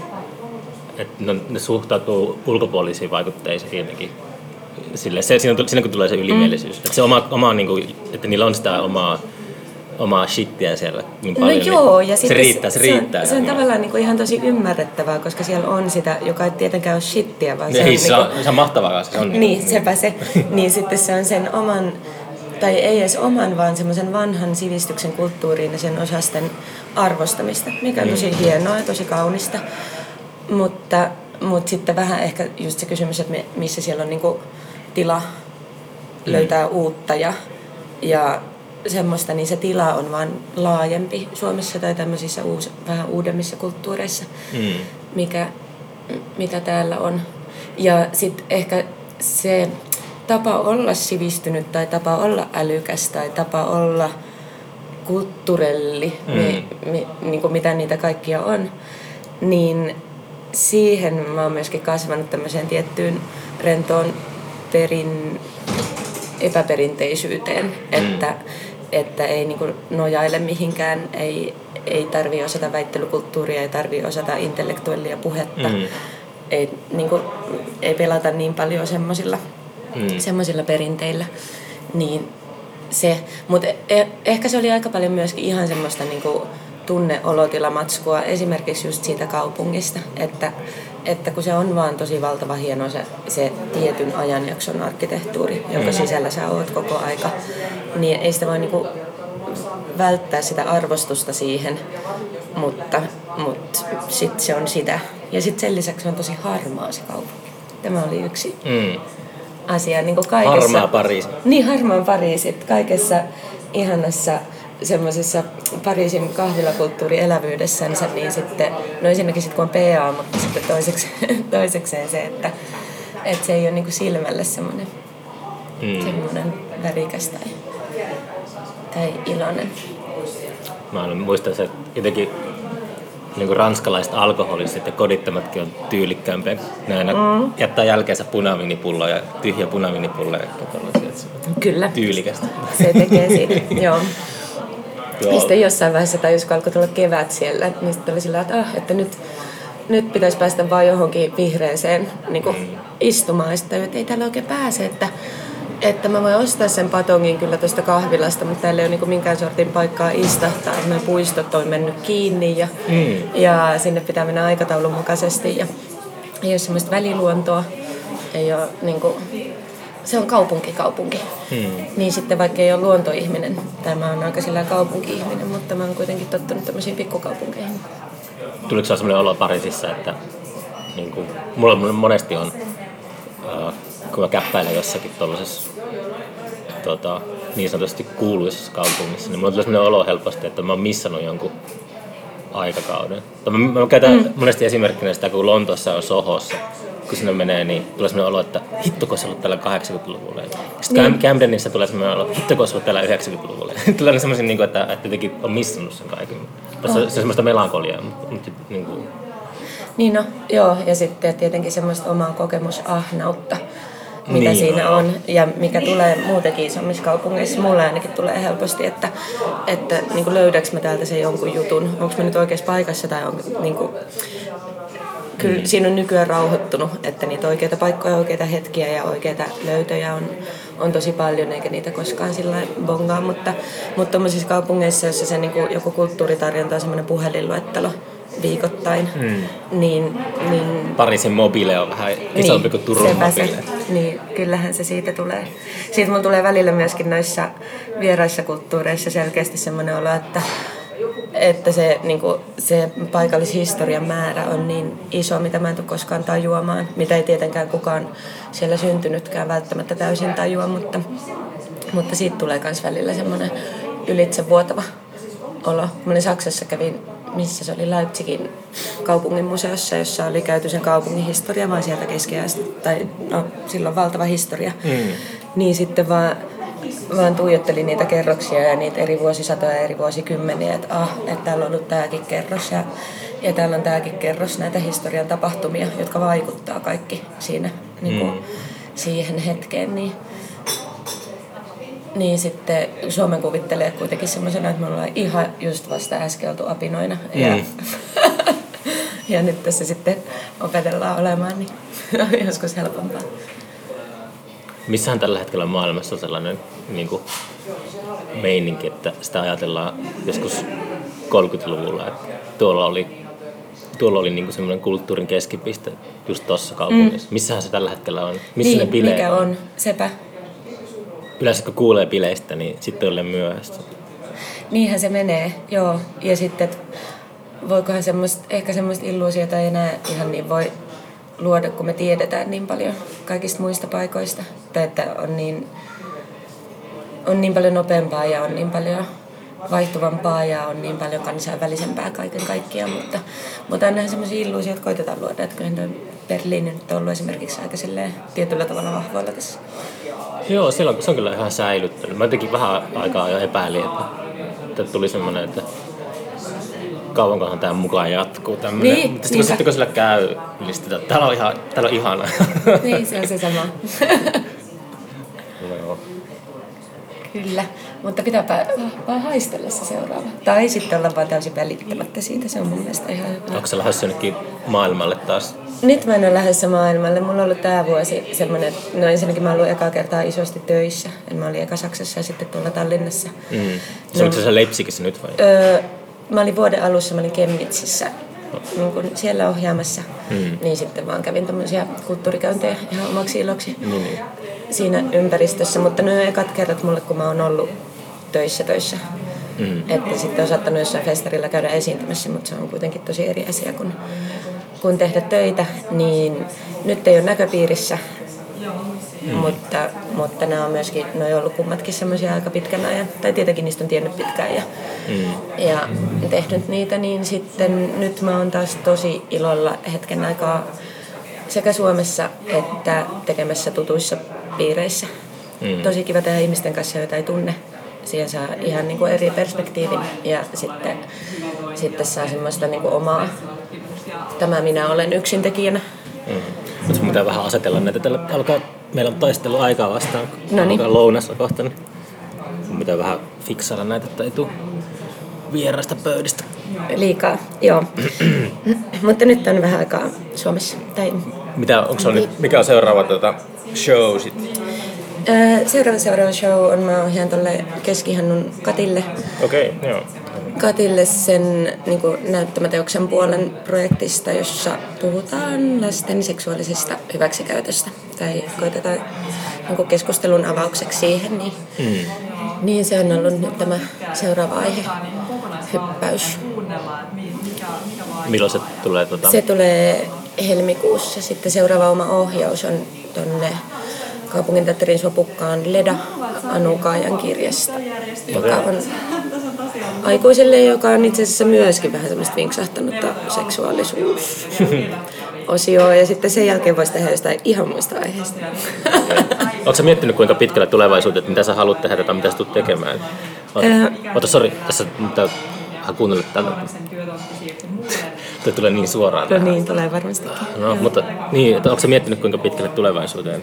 että ne, ne suhtautuu ulkopuolisiin vaikutteisiin jotenkin sille, se, siinä, siinä kun tulee se ylimielisyys, mm. että, se oma, oma, niin kuin, että niillä on sitä omaa, omaa shittiä siellä niin paljon, no joo, niin ja se riittää, se, se, on, riittää. se on tavallaan niin kuin ihan tosi ymmärrettävää, koska siellä on sitä, joka ei tietenkään ole shittiä, vaan se on, Niin, se, niinku- on, se on mahtavaa, se on Niin, sepä se. Niin sitten se on sen oman, tai ei edes oman, vaan semmoisen vanhan sivistyksen kulttuuriin ja sen osasten arvostamista, mikä on tosi hienoa ja tosi kaunista. Mutta, mutta sitten vähän ehkä just se kysymys, että me, missä siellä on niinku tila löytää uutta ja, ja semmoista, niin se tila on vaan laajempi Suomessa tai tämmöisissä uus, vähän uudemmissa kulttuureissa Mm. mikä, mitä täällä on. Ja sitten ehkä se tapa olla sivistynyt tai tapa olla älykäs tai tapa olla kulttuurelli, Mm. mi, mi, niin kuin mitä niitä kaikkia on, niin siihen mä oon myöskin kasvanut tämmöiseen tiettyyn rentoon perin, epäperinteisyyteen, että, että ei niin kuin nojaile mihinkään, ei, ei tarvi osata väittelykulttuuria, ei tarvi osata intellektuellia puhetta, Mm. ei, niin kuin, ei pelata niin paljon semmoisilla mm. semmoisilla perinteillä. Niin se, mutta e- ehkä se oli aika paljon myöskin ihan semmoista niinku tunneolotilamatskua esimerkiksi just siitä kaupungista, että, että kun se on vaan tosi valtava hieno se, se tietyn ajanjakson arkkitehtuuri, jonka mm. sisällä sä oot koko aika, niin ei sitä voi niinku välttää sitä arvostusta siihen, mutta, mutta sitten se on sitä. Ja sitten sen lisäksi on tosi harmaa se kaupunki. Tämä oli yksi mm. asia. Niin kaikessa, harmaa Pariisi. Niin, harmaa Pariisi. Kaikessa ihanassa semmoisessa Pariisin kahvilakulttuuri elävyydessänsä, niin sitten, no ensinnäkin sitten kun on PA, mutta sitten toiseksi, toisekseen se, että, että se ei ole niin silmälle semmoinen, mm. semmoinen värikäs tai, tai iloinen. Mä muistan se jotenkin niin kuin ranskalaiset alkoholistit ja kodittomatkin on tyylikkäämpiä. Ne aina mm. jättää jälkeensä punavinipullo ja tyhjä punavinipullo. Kyllä. Tyylikästä. Se tekee siitä, joo. Joo. Ja sitten jossain vaiheessa tajus, kun alkoi tulla kevät siellä, niin sitten oli sillä, että, ah, että nyt, nyt pitäisi päästä vaan johonkin vihreeseen niin kuin mm. istumaan. Sitten että ei täällä oikein pääse, että, että mä voin ostaa sen patongin kyllä tuosta kahvilasta, mutta täällä ei ole niin minkään sortin paikkaa istahtaa. Nämä puistot on mennyt kiinni ja, mm. ja sinne pitää mennä aikataulun mukaisesti. Ja ei ole semmoista väliluontoa, ei ole niin kuin, se on kaupunki kaupunki. Hmm. Niin sitten vaikka ei ole luontoihminen, tämä on aika sillä kaupunki-ihminen, mutta mä oon kuitenkin tottunut tämmöisiin pikkukaupunkeihin. Tuliko se sellainen olo Pariisissa, että niin kuin, mulla monesti on, äh, kun mä käppäilen jossakin tuollaisessa tota, niin sanotusti kuuluisessa kaupungissa, niin mulla tulee sellainen olo helposti, että mä oon missannut jonkun aikakauden. Mä, mä käytän mm. monesti esimerkkinä sitä, kun Lontoossa on Sohossa, kun sinne menee, niin tulee sellainen olo, että hittoko se ollut tällä 80-luvulla. Sitten niin. Camdenissa tulee sellainen olo, hittoko se ollut tällä 90-luvulla. tulee sellainen, niin kuin, että, että jotenkin on missannut sen kaiken. Oh. se on semmoista melankoliaa, mutta, mutta niin kuin... Niin no, joo, ja sitten tietenkin semmoista omaa kokemusahnautta, mitä niin, siinä on ja mikä tulee muutenkin isommissa kaupungeissa. Mulle ainakin tulee helposti, että, että niin kuin löydäks mä täältä se jonkun jutun, onko mä nyt oikeassa paikassa tai on, niin kuin, kyllä mm. siinä on nykyään rauhoittunut, että niitä oikeita paikkoja, oikeita hetkiä ja oikeita löytöjä on, on tosi paljon, eikä niitä koskaan sillä bongaa, mutta, mutta tuommoisissa kaupungeissa, jossa se niin kuin, joku kulttuuritarjonta on semmoinen puhelinluettelo, viikoittain, mm. niin, niin... Pariisin mobiile on vähän isompi niin, kuin Turun mobiile. Niin, kyllähän se siitä tulee. Siitä mun tulee välillä myöskin noissa vieraissa kulttuureissa selkeästi semmoinen olo, että että se, niin kuin, se paikallishistorian määrä on niin iso, mitä mä en tule koskaan tajuamaan, mitä ei tietenkään kukaan siellä syntynytkään välttämättä täysin tajua, mutta, mutta siitä tulee myös välillä semmoinen ylitsevuotava olo. Mä olin Saksassa, kävin, missä se oli Leipzigin kaupungin museossa, jossa oli käyty sen kaupungin historia, vaan sieltä keskiajasta, tai no, silloin valtava historia. Mm. Niin sitten vaan vaan tuijottelin niitä kerroksia ja niitä eri vuosisatoja ja eri vuosikymmeniä, että ah, että täällä on ollut tämäkin kerros ja, ja täällä on tämäkin kerros näitä historian tapahtumia, jotka vaikuttaa kaikki siinä niin kuin, mm. siihen hetkeen. Niin, niin sitten Suomen kuvittelee kuitenkin semmoisena, että me ollaan ihan just vasta äsken oltu apinoina. Mm. Ja, ja nyt tässä sitten opetellaan olemaan, niin joskus helpompaa. Missähän tällä hetkellä maailmassa on sellainen niin kuin, meininki, että sitä ajatellaan joskus 30-luvulla, että tuolla oli, tuolla oli niin semmoinen kulttuurin keskipiste just tuossa kaupungissa. Mm. Missähän se tällä hetkellä on? Missä niin, ne bileet mikä on? Sepä. Yleensä kun kuulee bileistä, niin sitten on myöhäistä. Niinhän se menee, joo. Ja sitten, voikohan semmoista, ehkä semmoista illuusiota ei enää ihan niin voi luoda, kun me tiedetään niin paljon kaikista muista paikoista. Tai että on niin, on niin paljon nopeampaa ja on niin paljon vaihtuvampaa ja on niin paljon kansainvälisempää kaiken kaikkiaan, mutta, mutta aina semmoisia illuusioita koitetaan luoda, että kyllä Berliini nyt on ollut esimerkiksi aika tietyllä tavalla vahvoilla tässä. Joo, se on, se on kyllä ihan säilyttänyt. Mä jotenkin vähän aikaa jo epäilin, että, että tuli semmoinen, että kauankohan tämä mukaan jatkuu. Tämmönen. Niin, Mutta sitten, sitten kun sillä käy, niin sitten täällä on, ihan, täällä on ihana. Niin, se on se sama. no, joo. Kyllä, mutta pitääpä vaan haistella se seuraava. Tai sitten olla vaan täysin välittämättä siitä, se on mun mielestä ihan hyvä. Onko se lähdössä jonnekin maailmalle taas? Nyt mä en ole lähdössä maailmalle. Mulla on ollut tää vuosi semmoinen, no ensinnäkin mä oon ollut ekaa kertaa isosti töissä. En mä olin eka Saksassa ja sitten tuolla Tallinnassa. Mm. Se no. se Leipzigissä nyt vai? Öö, mä olin vuoden alussa, mä olin Kemnitsissä niin kun siellä ohjaamassa, mm. niin sitten vaan kävin tämmöisiä kulttuurikäyntejä ihan omaksi iloksi mm. siinä ympäristössä. Mutta ne on ekat kerrat mulle, kun mä oon ollut töissä töissä. Mm. Että sitten on saattanut jossain festarilla käydä esiintymässä, mutta se on kuitenkin tosi eri asia kuin, kun tehdä töitä. Niin nyt ei ole näköpiirissä, mm. mutta, mutta nämä on myöskin, ne on ollut kummatkin semmoisia aika pitkän ajan, tai tietenkin niistä on tiennyt pitkään ja, mm. ja tehnyt niitä, niin sitten nyt mä oon taas tosi ilolla hetken aikaa sekä Suomessa että tekemässä tutuissa piireissä. Mm. Tosi kiva tehdä ihmisten kanssa, joita ei tunne. Siihen saa ihan niin kuin eri perspektiivin ja sitten, sitten saa semmoista niin kuin omaa, tämä minä olen yksintekijänä. Mm. Mutta pitää vähän asetella näitä. Tällä alkaa, meillä on taistelu aikaa vastaan, no niin. alkaa lounassa kohta. Niin pitää vähän fiksailla näitä, että ei tule vieraista pöydistä. Liikaa, joo. Mutta nyt on vähän aikaa Suomessa. Tai... Mitä, onko on, mikä on seuraava tuota, show sitten? Seuraava seuraava show on, mä ohjaan tuolle Keskihannun Katille. Okei, okay, joo. Katille sen niin kuin, näyttämäteoksen puolen projektista, jossa puhutaan lasten seksuaalisesta hyväksikäytöstä. Tai koitetaan niin keskustelun avaukseksi siihen. Niin, mm. niin se on ollut nyt tämä seuraava aihe, hyppäys. Milloin se tulee? Tuota? Se tulee helmikuussa. Sitten seuraava oma ohjaus on tuonne kaupunginteatterin sopukkaan Leda Anukaajan kirjasta, joka on aikuiselle, joka on itse asiassa myöskin vähän semmoista vinksahtanutta seksuaalisuus osioa ja sitten sen jälkeen voisi tehdä jostain ihan muista aiheista. Oletko sä miettinyt kuinka pitkälle tulevaisuuteen, että mitä sä haluat tehdä tai mitä sä tulet tekemään? Ota, sori, tässä hän kuunnella tällä. Tuo tulee niin suoraan. No niin, tulee varmasti. No, mutta niin, että onko sä miettinyt kuinka pitkälle tulevaisuuteen?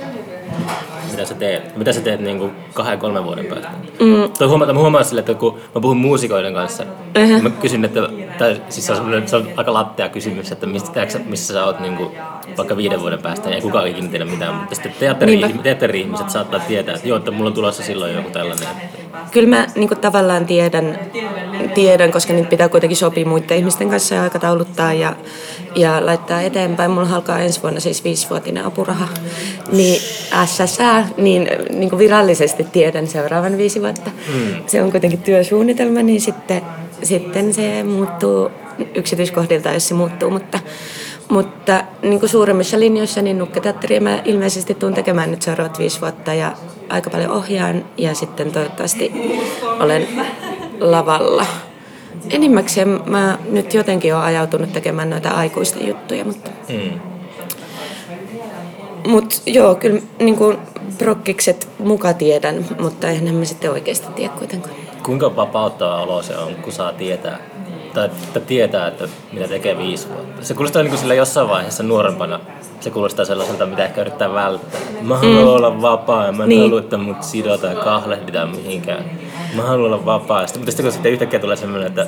Mitä sä teet? Mitä sä teet niin kuin kahden kolmen vuoden päästä? Mm. Toi huomata, mä huomaan sille, että kun mä puhun muusikoiden kanssa, uh-huh. mä kysyn, että tai, siis se, on, se on aika lattea kysymys, että mistä, missä sä oot niin kuin, vaikka viiden vuoden päästä, ei kukaan ikinä tiedä mitään, mutta sitten teatteri, teatteri-ihmiset saattaa tietää, että joo, että mulla on tulossa silloin joku tällainen. Kyllä mä niin kuin, tavallaan tiedän, tiedän, koska niitä pitää kuitenkin sopia muiden ihmisten kanssa ja aikatauluttaa ja, ja laittaa eteenpäin. Mulla alkaa ensi vuonna siis viisivuotinen apuraha. Niin SSA, niin, niin kuin virallisesti tiedän seuraavan viisi vuotta. Mm. Se on kuitenkin työsuunnitelma, niin sitten, sitten se muuttuu yksityiskohdilta, jos se muuttuu, mutta, mutta niin kuin suuremmissa linjoissa niin nukketeatteria mä ilmeisesti tuun tekemään nyt seuraavat viisi vuotta ja aika paljon ohjaan ja sitten toivottavasti olen lavalla. Enimmäkseen mä nyt jotenkin olen ajautunut tekemään noita aikuisten juttuja, mutta... Mm. Mut joo, kyllä niin kuin prokkikset muka tiedän, mutta eihän mä sitten oikeasti tiedä kuitenkaan. Kuinka vapauttava olo se on, kun saa tietää, tai että tietää, että mitä tekee viisi vuotta? Se kuulostaa niin kuin sillä jossain vaiheessa nuorempana se kuulostaa sellaiselta, mitä ehkä yrittää välttää. Mä haluan mm. olla vapaa ja mä en niin. halua, että mut sidotaan ja kahlehditaan mihinkään. Mä haluan olla vapaa. Sitten, mutta sitten kun sitten yhtäkkiä tulee semmoinen, että,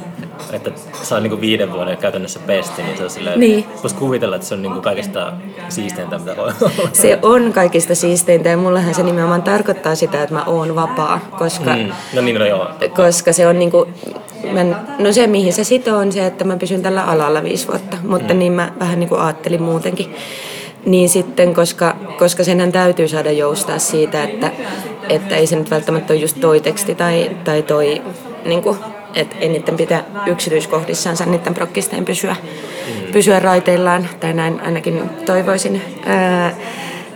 että saa niinku viiden vuoden käytännössä pesti, niin se on silleen, niin. voisi kuvitella, että se on niinku kaikista siisteintä, mitä voi olla. Se on kaikista siisteintä ja mullahan se nimenomaan tarkoittaa sitä, että mä oon vapaa, koska, mm. no niin, no joo. koska se on niinku, mä, no se mihin se sitoo on se, että mä pysyn tällä alalla viisi vuotta, mutta mm. niin mä vähän niin kuin ajattelin muutenkin niin sitten, koska, koska senhän täytyy saada joustaa siitä, että, että ei se nyt välttämättä ole just toi teksti tai, tai toi, niin kuin, että ei niiden pitää yksityiskohdissansa niiden prokkisteen pysyä, pysyä raiteillaan, tai näin ainakin toivoisin. Ää,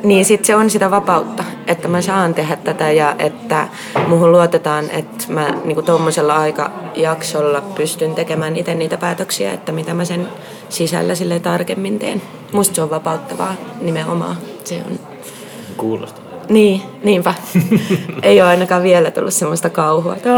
niin sitten se on sitä vapautta, että mä saan tehdä tätä ja että muuhun luotetaan, että mä niin tuommoisella aikajaksolla pystyn tekemään itse niitä päätöksiä, että mitä mä sen sisällä sille tarkemmin teen. Musta se on vapauttavaa nimenomaan. Se on... Kuulostaa. Niin, niinpä. Ei ole ainakaan vielä tullut semmoista kauhua, että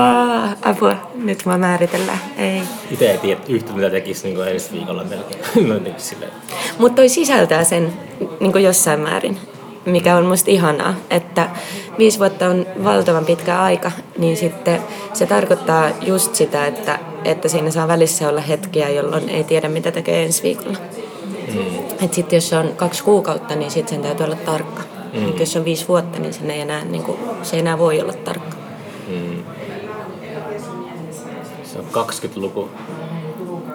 apua, nyt mä määritellään. Ei. Itse ei tiedä yhtä, mitä tekisi niin ensi viikolla melkein. Mutta toi sisältää sen niin jossain määrin. mikä on musta ihanaa, että viisi vuotta on valtavan pitkä aika, niin sitten se tarkoittaa just sitä, että, että siinä saa välissä olla hetkiä, jolloin ei tiedä, mitä tekee ensi viikolla. Mm. Että sitten jos se on kaksi kuukautta, niin sitten sen täytyy olla tarkka. Mm. jos on viisi vuotta, niin, sen ei enää, niin kuin, se ei enää voi olla tarkka. Mm. Se on 20-luku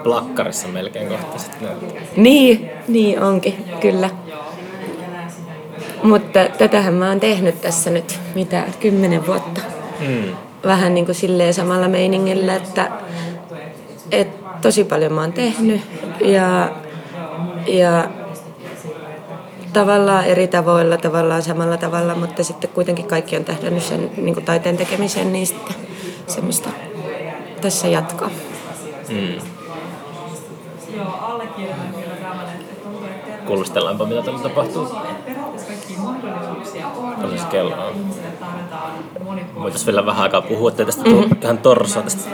plakkarissa melkein kohta sitten. Niin, niin onkin, kyllä. Mutta tätähän mä oon tehnyt tässä nyt, mitä, kymmenen vuotta. Mm. Vähän niin kuin silleen samalla meiningillä, että, että tosi paljon mä oon tehnyt ja, ja tavallaan eri tavoilla, tavallaan samalla tavalla, mutta sitten kuitenkin kaikki on tähdännyt sen niin kuin taiteen tekemiseen, niin sitten semmoista tässä jatkaa. Mm. Kuulustellaanpa, mitä tällä tapahtuu. Paljon se kello on. Voitaisiin vielä vähän aikaa puhua, ettei tästä mm-hmm. tule ihan torsoa. Tästä.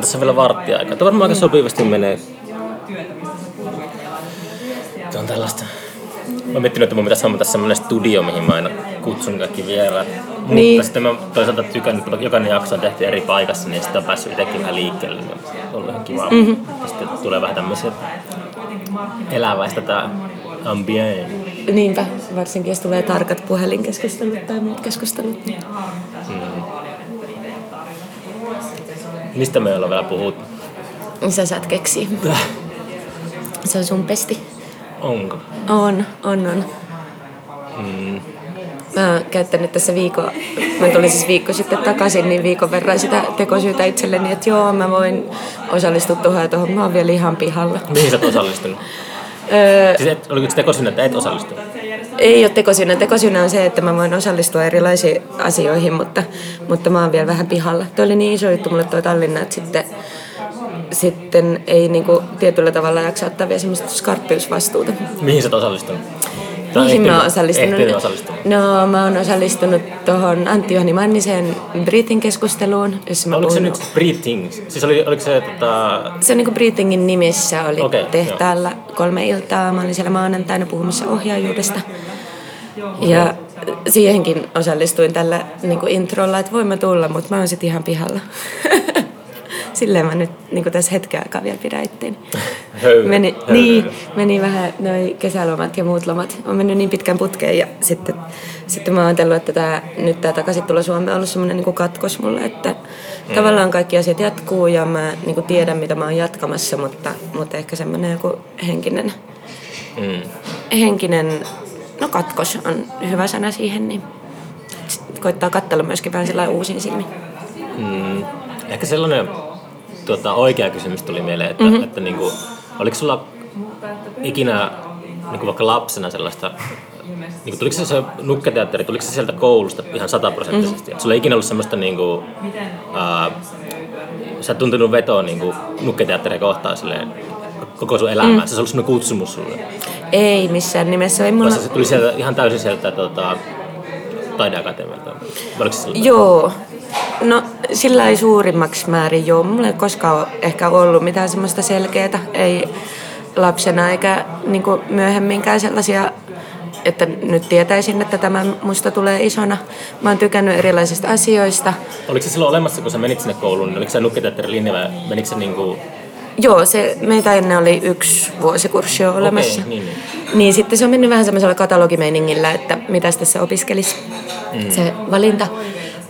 Tässä on vielä varttia aikaa. Tämä varmaan aika sopivasti menee. Tämä on tällaista Mä oon miettinyt, että mun pitäisi hommata semmoinen studio, mihin mä aina kutsun kaikki vieraat. Mutta niin. sitten mä toisaalta tykännyt, kun jokainen jakso on tehty eri paikassa, niin sitten on päässyt itsekin vähän liikkeelle. Niin on ollut ihan kiva. Mm-hmm. Sitten tulee vähän tämmöisiä eläväistä tää ambient. Niinpä, varsinkin jos tulee tarkat puhelinkeskustelut tai muut keskustelut. Niin. Mm. Mistä me ollaan vielä puhuttu? Sä saat keksiä. Se on sun pesti. Onko? On, on, on. Mm. Mä oon käyttänyt tässä viikon, mä tulin siis viikko sitten takaisin, niin viikon verran sitä tekosyytä itselleni, että joo, mä voin osallistua tuohon ja tuohon. Mä oon vielä ihan pihalla. Mihin sä oot osallistunut? siis et, oliko se tekosyynä, että et osallistunut? Ei ole tekosyynä. Tekosyynä on se, että mä voin osallistua erilaisiin asioihin, mutta, mutta mä oon vielä vähän pihalla. Tuo oli niin iso juttu mulle tuo Tallinna, että sitten sitten ei niin kuin, tietyllä tavalla jaksa ottaa vielä semmoista skarppiusvastuuta. Mihin sä oot osallistunut? Mihin mä oon osallistunut? osallistunut? No mä oon osallistunut tuohon Antti Juhani Mannisen Britin keskusteluun. Jossa mä Oliko puhun... se nyt Breathing? Siis oli, oliko se, tota... se on niin Breathingin nimissä oli okay, tehtaalla jo. kolme iltaa. Mä olin siellä maanantaina puhumassa ohjaajuudesta. Ja siihenkin osallistuin tällä niin introlla, että voin mä tulla, mutta mä oon sitten ihan pihalla. silleen mä nyt niin tässä hetken aikaa vielä pidän itteeni. Meni, niin, meni vähän noin kesälomat ja muut lomat. On mennyt niin pitkän putkeen ja sitten, sitten mä oon ajatellut, että tää, nyt tämä takaisin tulla Suomeen on ollut semmoinen niin katkos mulle, että mm. tavallaan kaikki asiat jatkuu ja mä niin kuin tiedän, mitä mä oon jatkamassa, mutta, mutta ehkä semmoinen joku henkinen, mm. henkinen, no katkos on hyvä sana siihen, niin koittaa katsella myöskin vähän sellainen uusin silmin. Mm. Ehkä sellainen tuota, oikea kysymys tuli mieleen, että, mm-hmm. että niin kuin, oliko sulla ikinä niin kuin vaikka lapsena sellaista, niin kuin, tuliko se, se nukketeatteri, tuliko se sieltä koulusta ihan sataprosenttisesti? Mm-hmm. Sulla ei ikinä ollut semmoista, niin kuin, ää, sä et tuntunut vetoa niin kuin, nukketeatteria kohtaan silleen, koko sun elämää? Mm. Se olisi ollut kutsumus sulle? Ei missään nimessä. Ei mulla... se tuli sieltä, ihan täysin sieltä tota, taideakatemialta? Joo, No sillä ei suurimmaksi määrin joo. Mulla ei koskaan ehkä ollut mitään semmoista selkeää, ei lapsena eikä niin myöhemminkään sellaisia, että nyt tietäisin, että tämä musta tulee isona. Mä oon tykännyt erilaisista asioista. Oliko se silloin olemassa, kun sä menit sinne kouluun, niin oliko se nukketeatteri linja vai menikö se niin kuin Joo, se, meitä ennen oli yksi vuosikurssi jo olemassa. Okay, niin, niin. niin sitten se on mennyt vähän semmoisella katalogimeiningillä, että mitä tässä opiskelisi mm. se valinta.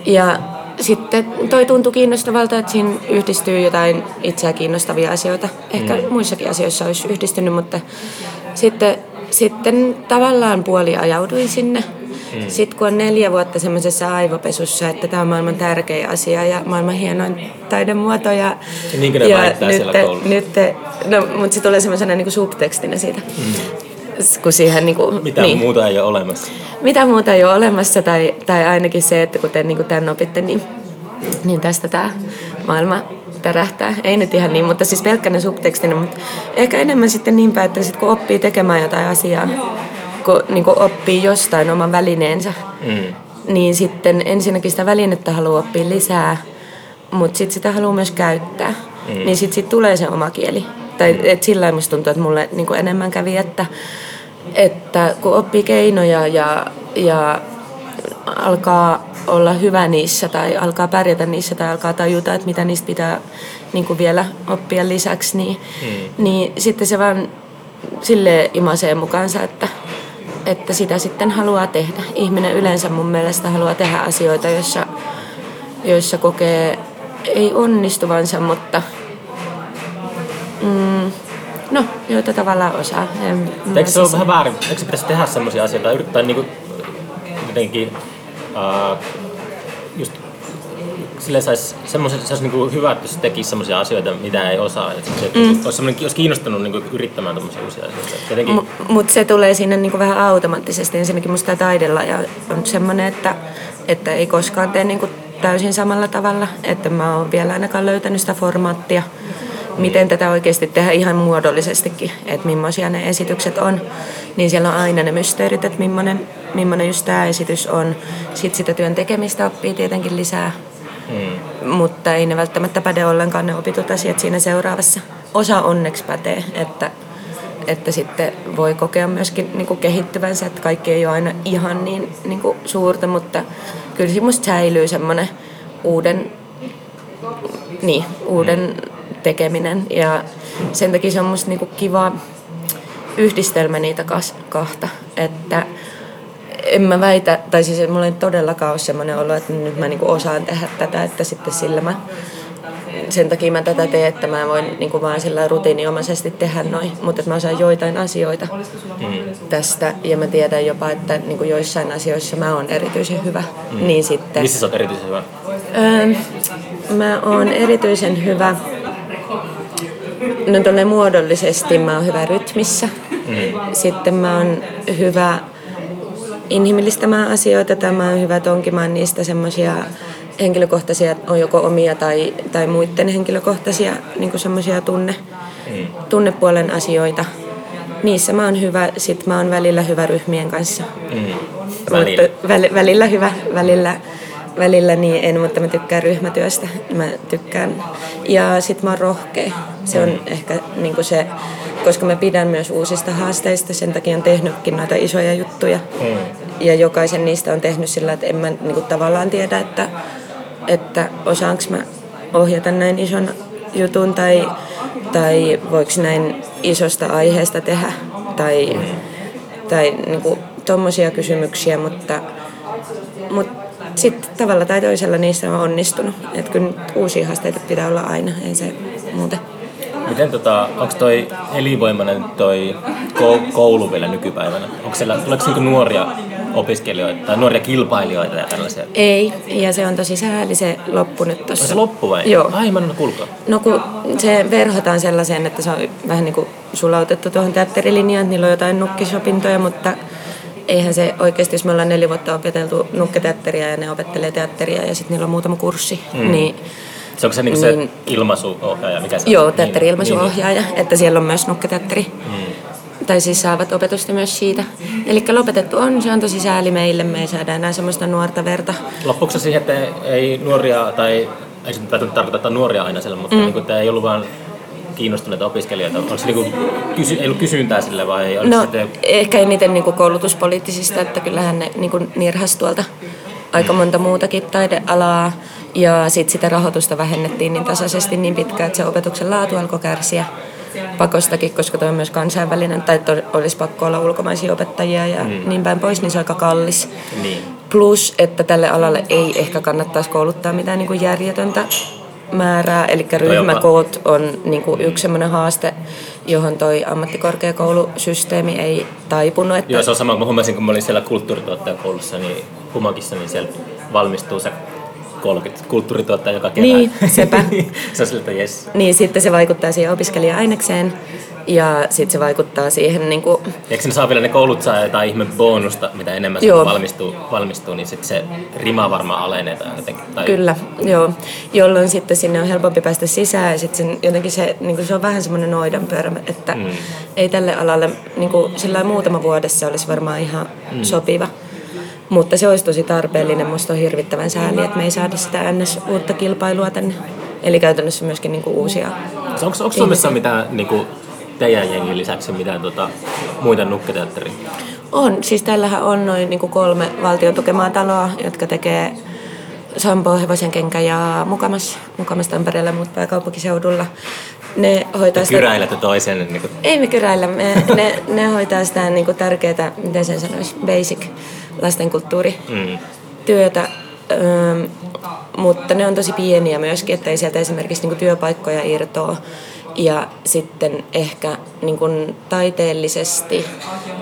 Ja sitten toi tuntui kiinnostavalta, että siinä yhdistyy jotain itseä kiinnostavia asioita. Ehkä mm. muissakin asioissa olisi yhdistynyt, mutta sitten, sitten tavallaan puoli ajauduin sinne. Mm. Sitten kun on neljä vuotta semmoisessa aivopesussa, että tämä on maailman tärkein asia ja maailman hienoin taidemuoto. Ja, niin ja nyt, nyt, no, mutta se tulee semmoisena niin subtekstinä siitä. Mm kun siihen... Niin kuin, Mitä niin, muuta ei ole olemassa. Mitä muuta ei ole olemassa, tai, tai ainakin se, että kun te niin tämän opitte, niin, niin tästä tämä maailma tärähtää. Ei nyt ihan niin, mutta siis pelkkänä subtekstina, mutta ehkä enemmän sitten niin päin, että sit kun oppii tekemään jotain asiaa, kun niin kuin oppii jostain oman välineensä, mm. niin sitten ensinnäkin sitä välinettä haluaa oppia lisää, mutta sitten sitä haluaa myös käyttää. Mm. Niin sitten sit tulee se oma kieli. Tai et sillä musta tuntuu, että mulle niin enemmän kävi, että, että kun oppii keinoja ja, ja alkaa olla hyvä niissä tai alkaa pärjätä niissä tai alkaa tajuta, että mitä niistä pitää niin kuin vielä oppia lisäksi, niin, hmm. niin sitten se vaan sille imasee mukaansa, että, että sitä sitten haluaa tehdä. Ihminen yleensä mun mielestä haluaa tehdä asioita, joissa, joissa kokee ei onnistuvansa, mutta mm, no, joita tavallaan osaa. En, Eikö se ole vähän väärin? Eikö se pitäisi tehdä sellaisia asioita, yrittää niin kuin, jotenkin uh, just sille saisi semmoisen, se olisi niin hyvä, että se tekisi semmoisia asioita, mitä ei osaa. Että se mm. olisi, olisi kiinnostunut niin kuin yrittämään tämmöisiä uusia asioita. M- Mutta se tulee sinne niin kuin vähän automaattisesti. Ensinnäkin musta taidella ja on semmoinen, että, että ei koskaan tee niin kuin täysin samalla tavalla. Että mä oon vielä ainakaan löytänyt sitä formaattia, miten tätä oikeasti tehdä ihan muodollisestikin, että millaisia ne esitykset on. Niin siellä on aina ne mysteerit, että millainen, millainen just tämä esitys on. Sitten sitä työn tekemistä oppii tietenkin lisää Mm. Mutta ei ne välttämättä päde ollenkaan ne opitut asiat siinä seuraavassa. Osa onneksi pätee, että, että sitten voi kokea myöskin niin kuin kehittyvänsä, että kaikki ei ole aina ihan niin, niin kuin suurta, mutta kyllä musta säilyy semmoinen uuden, niin, uuden tekeminen ja sen takia se on musta niin kuin kiva yhdistelmä niitä kahta, että en mä väitä, tai siis mulla ei todellakaan ole semmoinen olo, että nyt mä niinku osaan tehdä tätä, että sitten sillä mä sen takia mä tätä teen, että mä voin niin kuin vaan sillä rutiiniomaisesti tehdä noin, mutta että mä osaan joitain asioita mm. tästä ja mä tiedän jopa, että niin kuin joissain asioissa mä oon erityisen hyvä. Mm. Niin sitten, Missä sä oot erityisen hyvä? Öö, mä oon erityisen hyvä, no tuonne muodollisesti mä oon hyvä rytmissä. Mm. Sitten mä oon hyvä inhimillistämään asioita. Tämä on hyvä tonkimaan niistä semmoisia henkilökohtaisia, on joko omia tai, tai muiden henkilökohtaisia niin semmoisia tunne, mm. tunnepuolen asioita. Niissä mä oon hyvä, sit mä oon välillä hyvä ryhmien kanssa. Mm. Välillä. Mutta väl, välillä hyvä, välillä, välillä niin en, mutta mä tykkään ryhmätyöstä. Mä tykkään. Ja sit mä oon rohkea. Se on mm. ehkä niin se koska mä pidän myös uusista haasteista, sen takia on tehnytkin noita isoja juttuja. Mm. Ja jokaisen niistä on tehnyt sillä, että en mä niin kuin, tavallaan tiedä, että, että osaanko mä ohjata näin ison jutun tai, tai voiko näin isosta aiheesta tehdä tai, mm. tai niin kuin, tommosia kysymyksiä, mutta, mutta sitten tavalla tai toisella niissä on onnistunut. Että kyllä uusia haasteita pitää olla aina, ei se muuten. Miten tota, onko toi elinvoimainen toi koulu vielä nykypäivänä? Onko siellä, tuleeko niinku nuoria opiskelijoita tai nuoria kilpailijoita ja tällaisia? Ei, ja se on tosi sääli se loppu nyt tuossa. se loppu vai? Joo. Ai, mä en kuulkaa. No kun se verhotaan sellaiseen, että se on vähän niin kuin sulautettu tuohon teatterilinjaan, että niillä on jotain nukkisopintoja, mutta eihän se oikeasti, jos me ollaan neljä vuotta opeteltu nukketeatteria ja ne opettelee teatteria ja sitten niillä on muutama kurssi, mm. niin se onko se niinku niin, se ilmaisuohjaaja? Mikä se joo, teatteri-ilmaisuohjaaja, niin, että siellä on myös nukketeatteri. Hmm. Tai siis saavat opetusta myös siitä. Eli lopetettu on, se on tosi sääli meille, me ei saada enää semmoista nuorta verta. Loppuuko se siihen, että ei nuoria, tai ei se tarkoita nuoria aina siellä, mutta mm. niin kuin, että ei ollut vaan kiinnostuneita opiskelijoita? Onko se niin kysy, ei ollut kysyntää sille vai? No, sitten... ehkä eniten niin kuin koulutuspoliittisista, että kyllähän ne niin kuin nirhas tuolta aika monta muutakin taidealaa. Ja sitten sitä rahoitusta vähennettiin niin tasaisesti niin pitkään, että se opetuksen laatu alkoi kärsiä pakostakin, koska tuo on myös kansainvälinen, tai olisi pakko olla ulkomaisia opettajia ja mm. niin päin pois, niin se on aika kallis. Niin. Plus, että tälle alalle ei ehkä kannattaisi kouluttaa mitään niin kuin järjetöntä määrää, eli ryhmäkoot on niin kuin yksi sellainen haaste, johon toi ammattikorkeakoulusysteemi ei taipunut. Että... Joo, se on sama, mä huomasin, kun mä olin siellä kulttuurituottajakoulussa, niin Humakissa, niin siellä valmistuu se 30 kulttuurituottaja joka kevään. Niin, sepä. se on siltä, yes. Niin, sitten se vaikuttaa siihen opiskelija-ainekseen ja sitten se vaikuttaa siihen... Niin kuin... Eikö ne saa vielä ne koulut saa jotain ihme bonusta, mitä enemmän se valmistuu, valmistuu, niin sitten se rima varmaan alenee tai jotenkin. Tai... Kyllä, joo. Jolloin sitten sinne on helpompi päästä sisään ja sitten jotenkin se, niin kuin se on vähän semmoinen noidanpyörä, että mm. ei tälle alalle niin kuin sillä muutama vuodessa olisi varmaan ihan mm. sopiva. Mutta se olisi tosi tarpeellinen. Minusta on hirvittävän sääli, että me ei saada sitä ns. uutta kilpailua tänne. Eli käytännössä myöskin niinku uusia Onko, onko Suomessa mitään niinku, teidän jengin lisäksi mitään tota, muita nukketeatteria? On, siis täällähän on noin niin kolme valtion tukemaa taloa, jotka tekee Sampo, Hevosen kenkä ja Mukamas, Mukamas Tampereella ja muut pääkaupunkiseudulla. Ne hoitaa sitä... Kyräilette toisen? Niin kuin... Ei me kyräillä. Me, ne, ne hoitaa sitä niin kuin tärkeää, miten sen sanoisi, basic lastenkulttuurityötä. Mm. Öö, mutta ne on tosi pieniä myöskin, että ei sieltä esimerkiksi niin työpaikkoja irtoa. Ja sitten ehkä niin kuin taiteellisesti,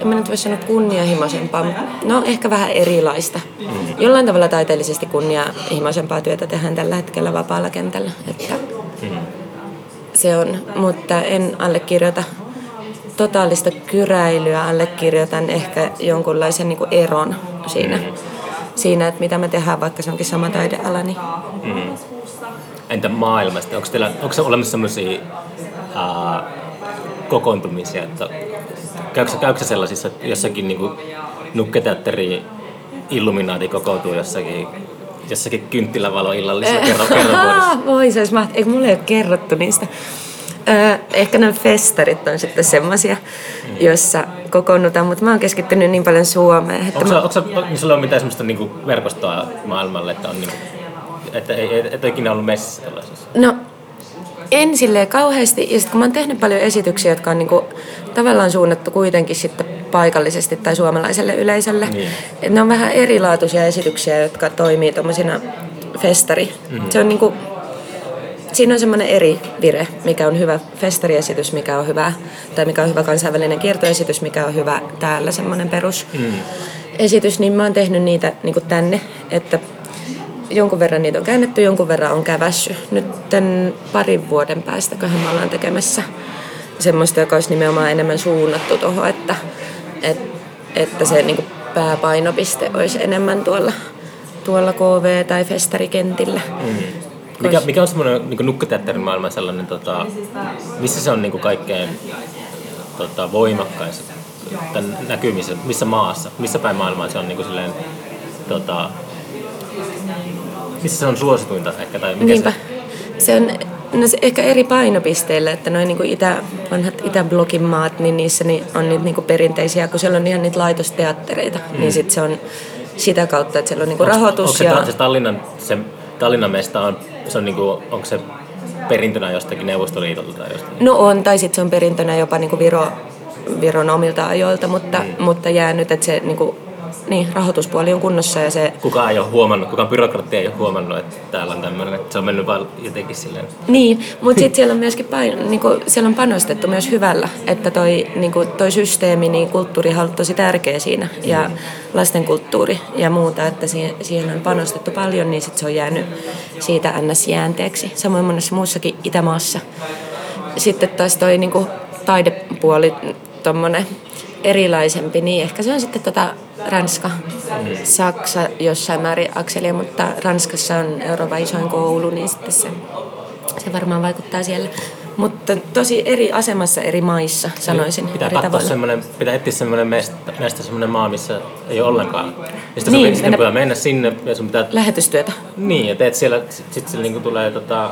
en mä nyt voi sanoa kunnianhimoisempaa, mutta no ehkä vähän erilaista. Jollain tavalla taiteellisesti kunnianhimoisempaa työtä tehdään tällä hetkellä vapaalla kentällä. Että mm. Se on, mutta en allekirjoita totaalista kyräilyä, allekirjoitan ehkä jonkunlaisen niin kuin eron siinä. Mm siinä, että mitä me tehdään, vaikka se onkin sama taideala. Niin. Mm. Entä maailmasta? Onko, teillä, onko se olemassa sellaisia uh, kokoontumisia, että käykö, käykö sellaisissa jossakin niin nukketeatteri Illuminaati kokoutuu jossakin jossakin kynttilävaloillallisella kerran, kerran vuodessa. Voi se olisi mahtavaa. Eikö mulle ole kerrottu niistä? ehkä nämä festarit on sitten semmoisia, mm. joissa kokoonnutaan, mutta mä oon keskittynyt niin paljon Suomeen. Että onko, mä... onko, onko niin sulla on mitään semmoista niin verkostoa maailmalle, että, on niin, että ei, et, et ikinä ollut messissä tällaisessa? No, en silleen kauheasti. Ja sitten kun mä oon tehnyt paljon esityksiä, jotka on niinku tavallaan suunnattu kuitenkin sitten paikallisesti tai suomalaiselle yleisölle. Niin. Et ne on vähän erilaatuisia esityksiä, jotka toimii tuommoisina festari. Mm-hmm. Se on niinku siinä on semmoinen eri vire, mikä on hyvä festariesitys, mikä on hyvä, tai mikä on hyvä kansainvälinen kiertoesitys, mikä on hyvä täällä semmoinen perus mm. esitys, niin mä oon tehnyt niitä niin tänne, että jonkun verran niitä on käännetty, jonkun verran on kävässy. Nyt tämän parin vuoden päästä, me ollaan tekemässä semmoista, joka olisi nimenomaan enemmän suunnattu tuohon, että, että, että se niin pääpainopiste olisi enemmän tuolla, tuolla KV- tai festarikentillä. Mm. Mikä, mikä on semmoinen niin nukketeatterin maailma sellainen, tota, missä se on niin kaikkein tota, voimakkain tämän näkymisen, missä maassa, missä päin maailmaa se on niin kuin silleen, tota, missä se on suosituinta ehkä, tai mikä Niinpä. Se? se on no se ehkä eri painopisteillä, että noin niin itä, vanhat Itäblogin maat, niin niissä on niitä niin perinteisiä, kun siellä on ihan niitä laitosteattereita, niin mm. niin sitten se on sitä kautta, että siellä on niin rahoitus. Onko se, ja... se Tallinnan, se Tallinnan mesta on se on niinku, onko se perintönä jostakin Neuvostoliitolta tai jostakin? No on, tai sitten se on perintönä jopa niinku Viro, Viron omilta ajoilta, mutta, mm. mutta jäänyt, että se niinku niin, rahoituspuoli on kunnossa ja se... Kukaan ei ole huomannut, kukaan byrokratia ei ole huomannut, että täällä on tämmöinen, että se on mennyt vaan jotenkin silleen. Niin, mutta sitten siellä on myöskin pain, niin kuin, siellä on panostettu myös hyvällä, että toi, niin kuin, toi systeemi, niin kulttuuri on tosi tärkeä siinä ja lastenkulttuuri ja muuta, että siihen, siihen on panostettu paljon, niin sitten se on jäänyt siitä ns-jäänteeksi. Samoin monessa muussakin Itämaassa. Sitten taas toi niin kuin, taidepuoli, tommonen erilaisempi, niin ehkä se on sitten tota Ranska, Saksa jossain määrin akselia, mutta Ranskassa on Euroopan isoin koulu, niin sitten se, se varmaan vaikuttaa siellä. Mutta tosi eri asemassa eri maissa, sanoisin. Pitää, eri semmoinen, pitää etsiä semmoinen meistä, meistä semmoinen maa, missä ei ole ollenkaan. Sitten niin, pitää mennä sinne ja sun pitää... Lähetystyötä. Niin, ja teet siellä, sitten siellä niinku tulee tota,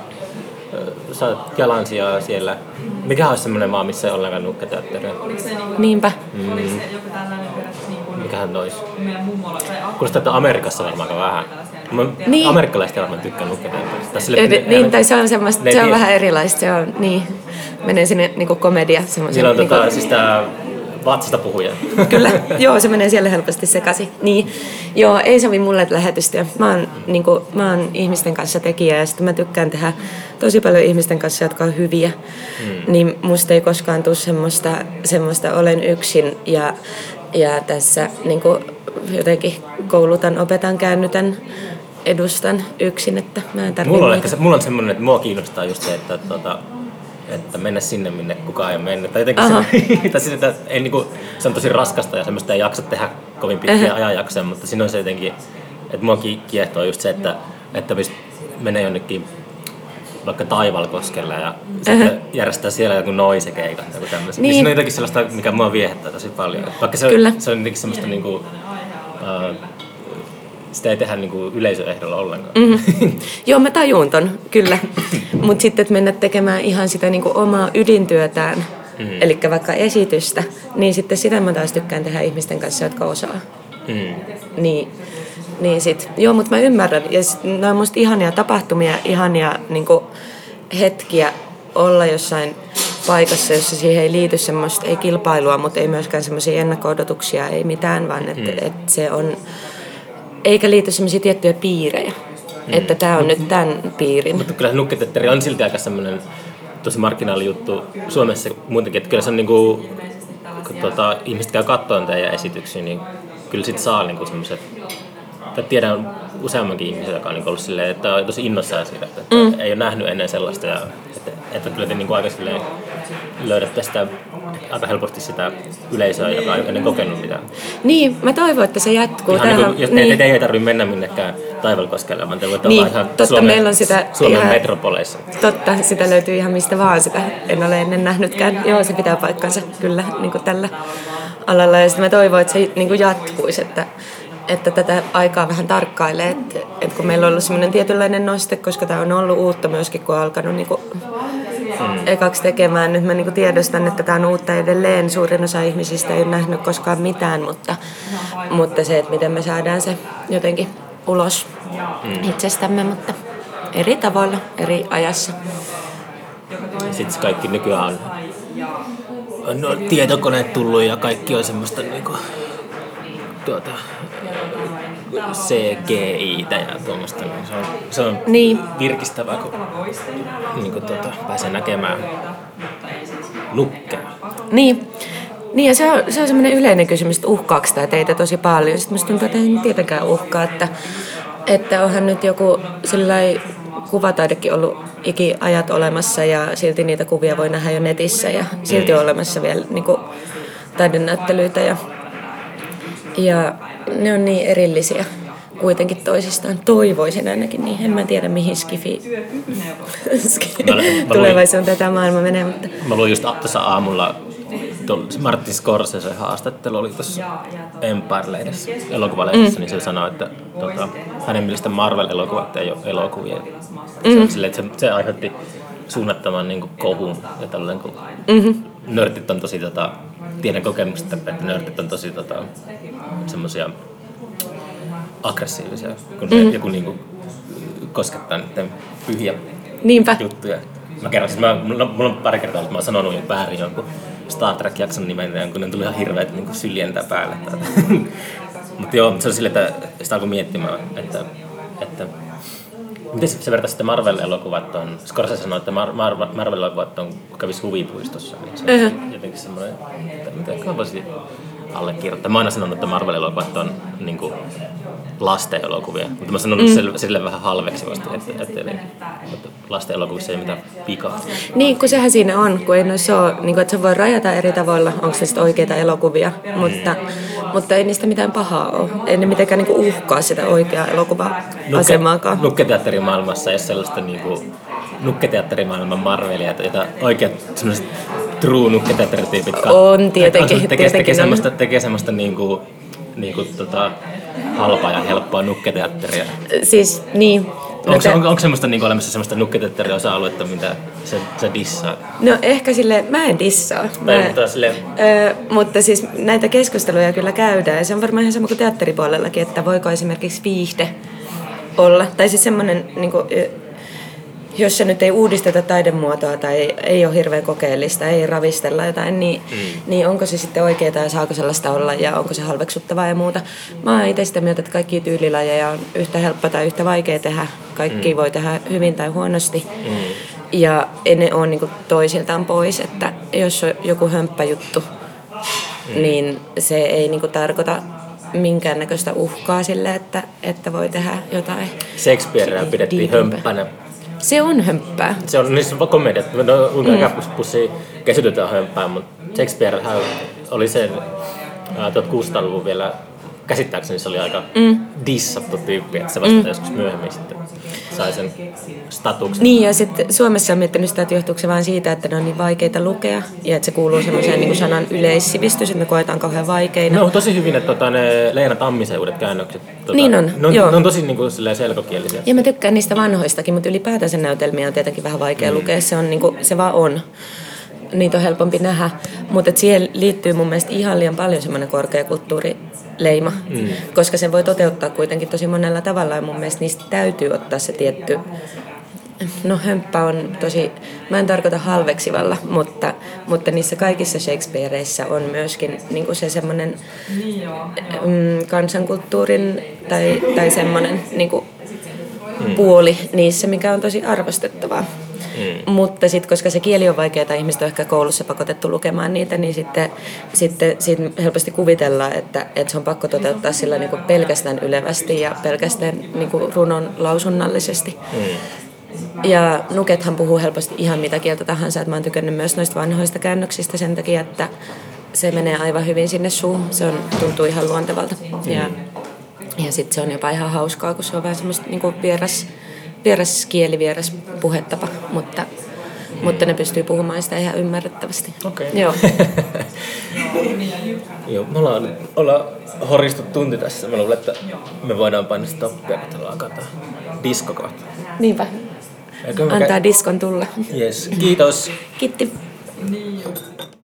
saat jalansijaa siellä. Mikä olisi semmoinen maa, missä ei ollenkaan nukketeatteria? Niinpä. Mm. Mikähän tois? Kuulostaa, että Amerikassa varmaan aika vähän. Mä niin. Amerikkalaiset varmaan tykkää nukketeatterista. Niin, niin, tai se on, semmoista, se on vähän erilaista. Se on, niin, menee sinne niin komedia. Siellä on niin tota, siis tää vatsasta puhuja. Kyllä, joo, se menee siellä helposti sekaisin. Niin, joo, ei sovi mulle lähetystyö. Mä oon, niin kuin, mä oon ihmisten kanssa tekijä ja sitten mä tykkään tehdä tosi paljon ihmisten kanssa, jotka on hyviä. Hmm. Niin musta ei koskaan tule semmoista, semmoista olen yksin ja, ja tässä niin kuin, jotenkin koulutan, opetan, käännytän edustan yksin, että mä en mulla on, ehkä mulla on semmoinen, että mua kiinnostaa just se, että tuota, että mennä sinne, minne kukaan ei ole mennyt. Tai jotenkin se, tai siis, että ei, niin kuin, se on tosi raskasta ja semmoista ei jaksa tehdä kovin pitkiä ajanjaksoja, mutta siinä on se jotenkin, että mua kiehtoo just se, että, että menee jonnekin vaikka Taivalkoskelle ja sitten järjestää siellä joku noisekeikat tai joku tämmöisen. Niin. niin. siinä on jotenkin sellaista, mikä mua viehättää tosi paljon. Vaikka se, Kyllä. se on jotenkin semmoista niinku, uh, sitä ei tehdä niinku yleisöehdolla ollenkaan. Mm-hmm. Joo, mä tajun ton, kyllä. Mutta sitten, että mennä tekemään ihan sitä niinku omaa ydintyötään mm. eli vaikka esitystä, niin sitten sitä mä taas tykkään tehdä ihmisten kanssa, jotka osaa. Mm. Niin, niin sit, joo, mutta mä ymmärrän. Ja sit, ne on musta ihania tapahtumia, ihania niin hetkiä olla jossain paikassa, jossa siihen ei liity semmoista, ei kilpailua, mutta ei myöskään semmoisia ennakko-odotuksia, ei mitään, vaan että mm. et se on, eikä liity semmoisia tiettyjä piirejä. Mm. Että tämä on nyt tämän piirin. Mutta kyllä nukketetteri on silti aika semmoinen tosi juttu Suomessa muutenkin, että kyllä se on niinku, kun tuota, ihmiset käy katsoen teidän esityksiä, niin kyllä sit saa niinku semmoiset, tai tiedän useammankin ihmisen, joka on niinku ollut silleen, että on tosi innossaan siitä, että mm. ei ole nähnyt ennen sellaista ja että, että kyllä te niinku aika silleen löydätte sitä aika helposti sitä yleisöä, joka ei ennen kokenut mitään. Niin, mä toivon, että se jatkuu. Ihan niin kuin, jos niin. te, ei tarvitse mennä minnekään Taivalkoskelle, vaan te voitte niin, olla ihan totta, Suomen, meillä on sitä Suomen ihan, metropoleissa. Totta, sitä löytyy ihan mistä vaan sitä. En ole ennen nähnytkään. Joo, se pitää paikkansa kyllä niin kuin tällä alalla. Ja sitten mä toivon, että se niin kuin jatkuisi, että, että tätä aikaa vähän tarkkailee, että, että kun meillä on ollut semmoinen tietynlainen noste, koska tämä on ollut uutta myöskin, kun on alkanut niin kuin. Ekaksi tekemään. Nyt mä niin tiedostan, että tämä on uutta edelleen. Suurin osa ihmisistä ei ole nähnyt koskaan mitään, mutta, mutta se, että miten me saadaan se jotenkin ulos mm. itsestämme, mutta eri tavoilla, eri ajassa. Sitten kaikki nykyään on no, tietokoneet tullut ja kaikki on semmoista niinku, tuota, CGI ja tuommoista. Niin se on, se on niin. virkistävää, kun niin kuin tuota, pääsee näkemään nukkeja. Niin. Niin ja se on, se on semmoinen yleinen kysymys, että uhkaako tämä teitä tosi paljon. Sitten musta tuntuu, että ei tietenkään uhkaa, että, että onhan nyt joku sellainen kuvataidekin ollut ikiajat olemassa ja silti niitä kuvia voi nähdä jo netissä ja silti on olemassa vielä niin kuin, taidenäyttelyitä ja, ja ne on niin erillisiä kuitenkin toisistaan. Toivoisin ainakin niin. En mä tiedä mihin skifi tulevaisuuden tätä maailma menee. Mutta... Mä luin just tuossa aamulla Martin Scorsese haastattelu oli tuossa Empire-lehdessä, elokuvalehdessä, mm. niin se sanoi, että tota, hänen mielestä Marvel-elokuvat ei ole elokuvia. Mm. Se, sille, että se, se aiheutti suunnattoman niin kuin, kohun ja tällainen, kun mm-hmm. nörtit on tosi, tota, tiedän kokemusta, että nörtit on tosi tota, semmoisia aggressiivisia, kun mm-hmm. joku niin kuin, koskettaa niiden pyhiä Niinpä. juttuja. Mä kerron, siis mä, mulla, mulla on pari kertaa, että mä oon sanonut jo väärin jonkun Star Trek-jakson nimen, kun ne tuli ihan hirveät niin syljentä päälle. Mutta joo, se on silleen, että sitä alkoi miettimään, että, että Miten se vertaisi sitten Marvel-elokuvat on, Scorsese sanoi, että Mar- Mar- Marvel-elokuvat on, kun kävisi huvipuistossa, niin se on uh-huh. jotenkin semmoinen, että mitä voisi allekirjoittaa. Mä oon aina sanonut, että Marvel-elokuvat on niin kuin, lasten elokuvia, mutta mä sanon mm. sille, sille vähän halveksivasti, että, että, eli, että lasten elokuvissa ei mitään pikaa. Niin, kun sehän siinä on, kun ei noissa ole, niin kuin, että se voi rajata eri tavoilla, onko se sitten oikeita elokuvia, mutta, mutta ei niistä mitään pahaa ole. Ei ne mitenkään niin kuin uhkaa sitä oikeaa elokuva-asemaakaan. Nukke, nukketeatterimaailmassa ei ole sellaista niin kuin, nukketeatterimaailman Marvelia, jota oikeat sellaiset true nukketeatterityypit On tietenkin. Tekee, tekee, tekee semmoista, tekee semmoista niin kuin, niin kuin, tota, halpaa ja helppoa nukketeatteria. Siis niin. Onko, te... onko, onko semmoista niin olemassa semmoista nukketeatteria osa-aluetta, mitä se, se dissaa? No ehkä sille, mä en dissaa. Mä, mä, mutta, sille... ö, mutta siis näitä keskusteluja kyllä käydään ja se on varmaan ihan sama kuin teatteripuolellakin, että voiko esimerkiksi viihde olla. Tai siis semmoinen niin kuin, jos se nyt ei uudisteta taidemuotoa tai ei, ei ole hirveän kokeellista, ei ravistella jotain, niin, mm. niin onko se sitten oikeaa ja saako sellaista olla ja onko se halveksuttavaa ja muuta. Mä oon itse sitä mieltä, että kaikki tyylilajeja on yhtä helppo tai yhtä vaikea tehdä. Kaikki mm. voi tehdä hyvin tai huonosti. Mm. Ja ei ne ole niin toisiltaan pois, että jos on joku hömppäjuttu, mm. niin se ei niin tarkoita minkäännäköistä uhkaa sille, että, että voi tehdä jotain. Shakespearea pidettiin hömppänä se on hömppää. Se on niissä komediat. No, kuinka mm. pussi kesytetään hömppää, mutta Shakespeare oli sen 1600-luvun vielä käsittääkseni se oli aika mm. dissattu tyyppi, että se vasta mm. joskus myöhemmin sitten sai sen statuksen. Niin, ja sitten Suomessa on miettinyt sitä, että johtuuko se vain siitä, että ne on niin vaikeita lukea, ja että se kuuluu semmoiseen niin sanan yleissivistys, että me koetaan kauhean vaikeina. No on tosi hyvin, että tota, ne Leena Tammisen uudet käännökset, tota, niin on, ne on, joo. ne on tosi niin kuin, selkokielisiä. Ja mä tykkään niistä vanhoistakin, mutta ylipäätään sen näytelmiä on tietenkin vähän vaikea mm. lukea, se, on, niin kuin, se vaan on. Niitä on helpompi nähdä. Mutta siihen liittyy mun mielestä ihan liian paljon semmoinen korkeakulttuurileima, mm. koska sen voi toteuttaa kuitenkin tosi monella tavalla ja mun mielestä niistä täytyy ottaa se tietty No hömppä on tosi, mä en tarkoita halveksivalla, mutta, mutta niissä kaikissa Shakespeareissa on myöskin niin kuin se semmoinen mm, kansankulttuurin tai, tai semmoinen niin kuin mm. puoli niissä, mikä on tosi arvostettavaa. Mm. Mutta sitten, koska se kieli on vaikeaa tai ihmiset on ehkä koulussa pakotettu lukemaan niitä, niin sitten, sitten siitä helposti kuvitellaan, että, että se on pakko toteuttaa sillä niin kuin pelkästään ylevästi ja pelkästään niin kuin runon lausunnallisesti. Mm. Ja Nukethan puhuu helposti ihan mitä kieltä tahansa, että mä oon tykännyt myös noista vanhoista käännöksistä sen takia, että se menee aivan hyvin sinne suuhun. Se on, tuntuu ihan luontevalta. Ja, ja sitten se on jopa ihan hauskaa, kun se on vähän semmoista niin vieras, vieras kieli, vieras puhetapa, mutta, mutta ne pystyy puhumaan sitä ihan ymmärrettävästi. Okei. Okay. Joo. Joo, me ollaan, ollaan horistu tunti tässä. Mä luulen, että me voidaan painaa stoppia, kun alkaa tämä disko kohta. Niinpä. Antaa diskon tulla. Yes. Kiitos. Kiitti. Niin.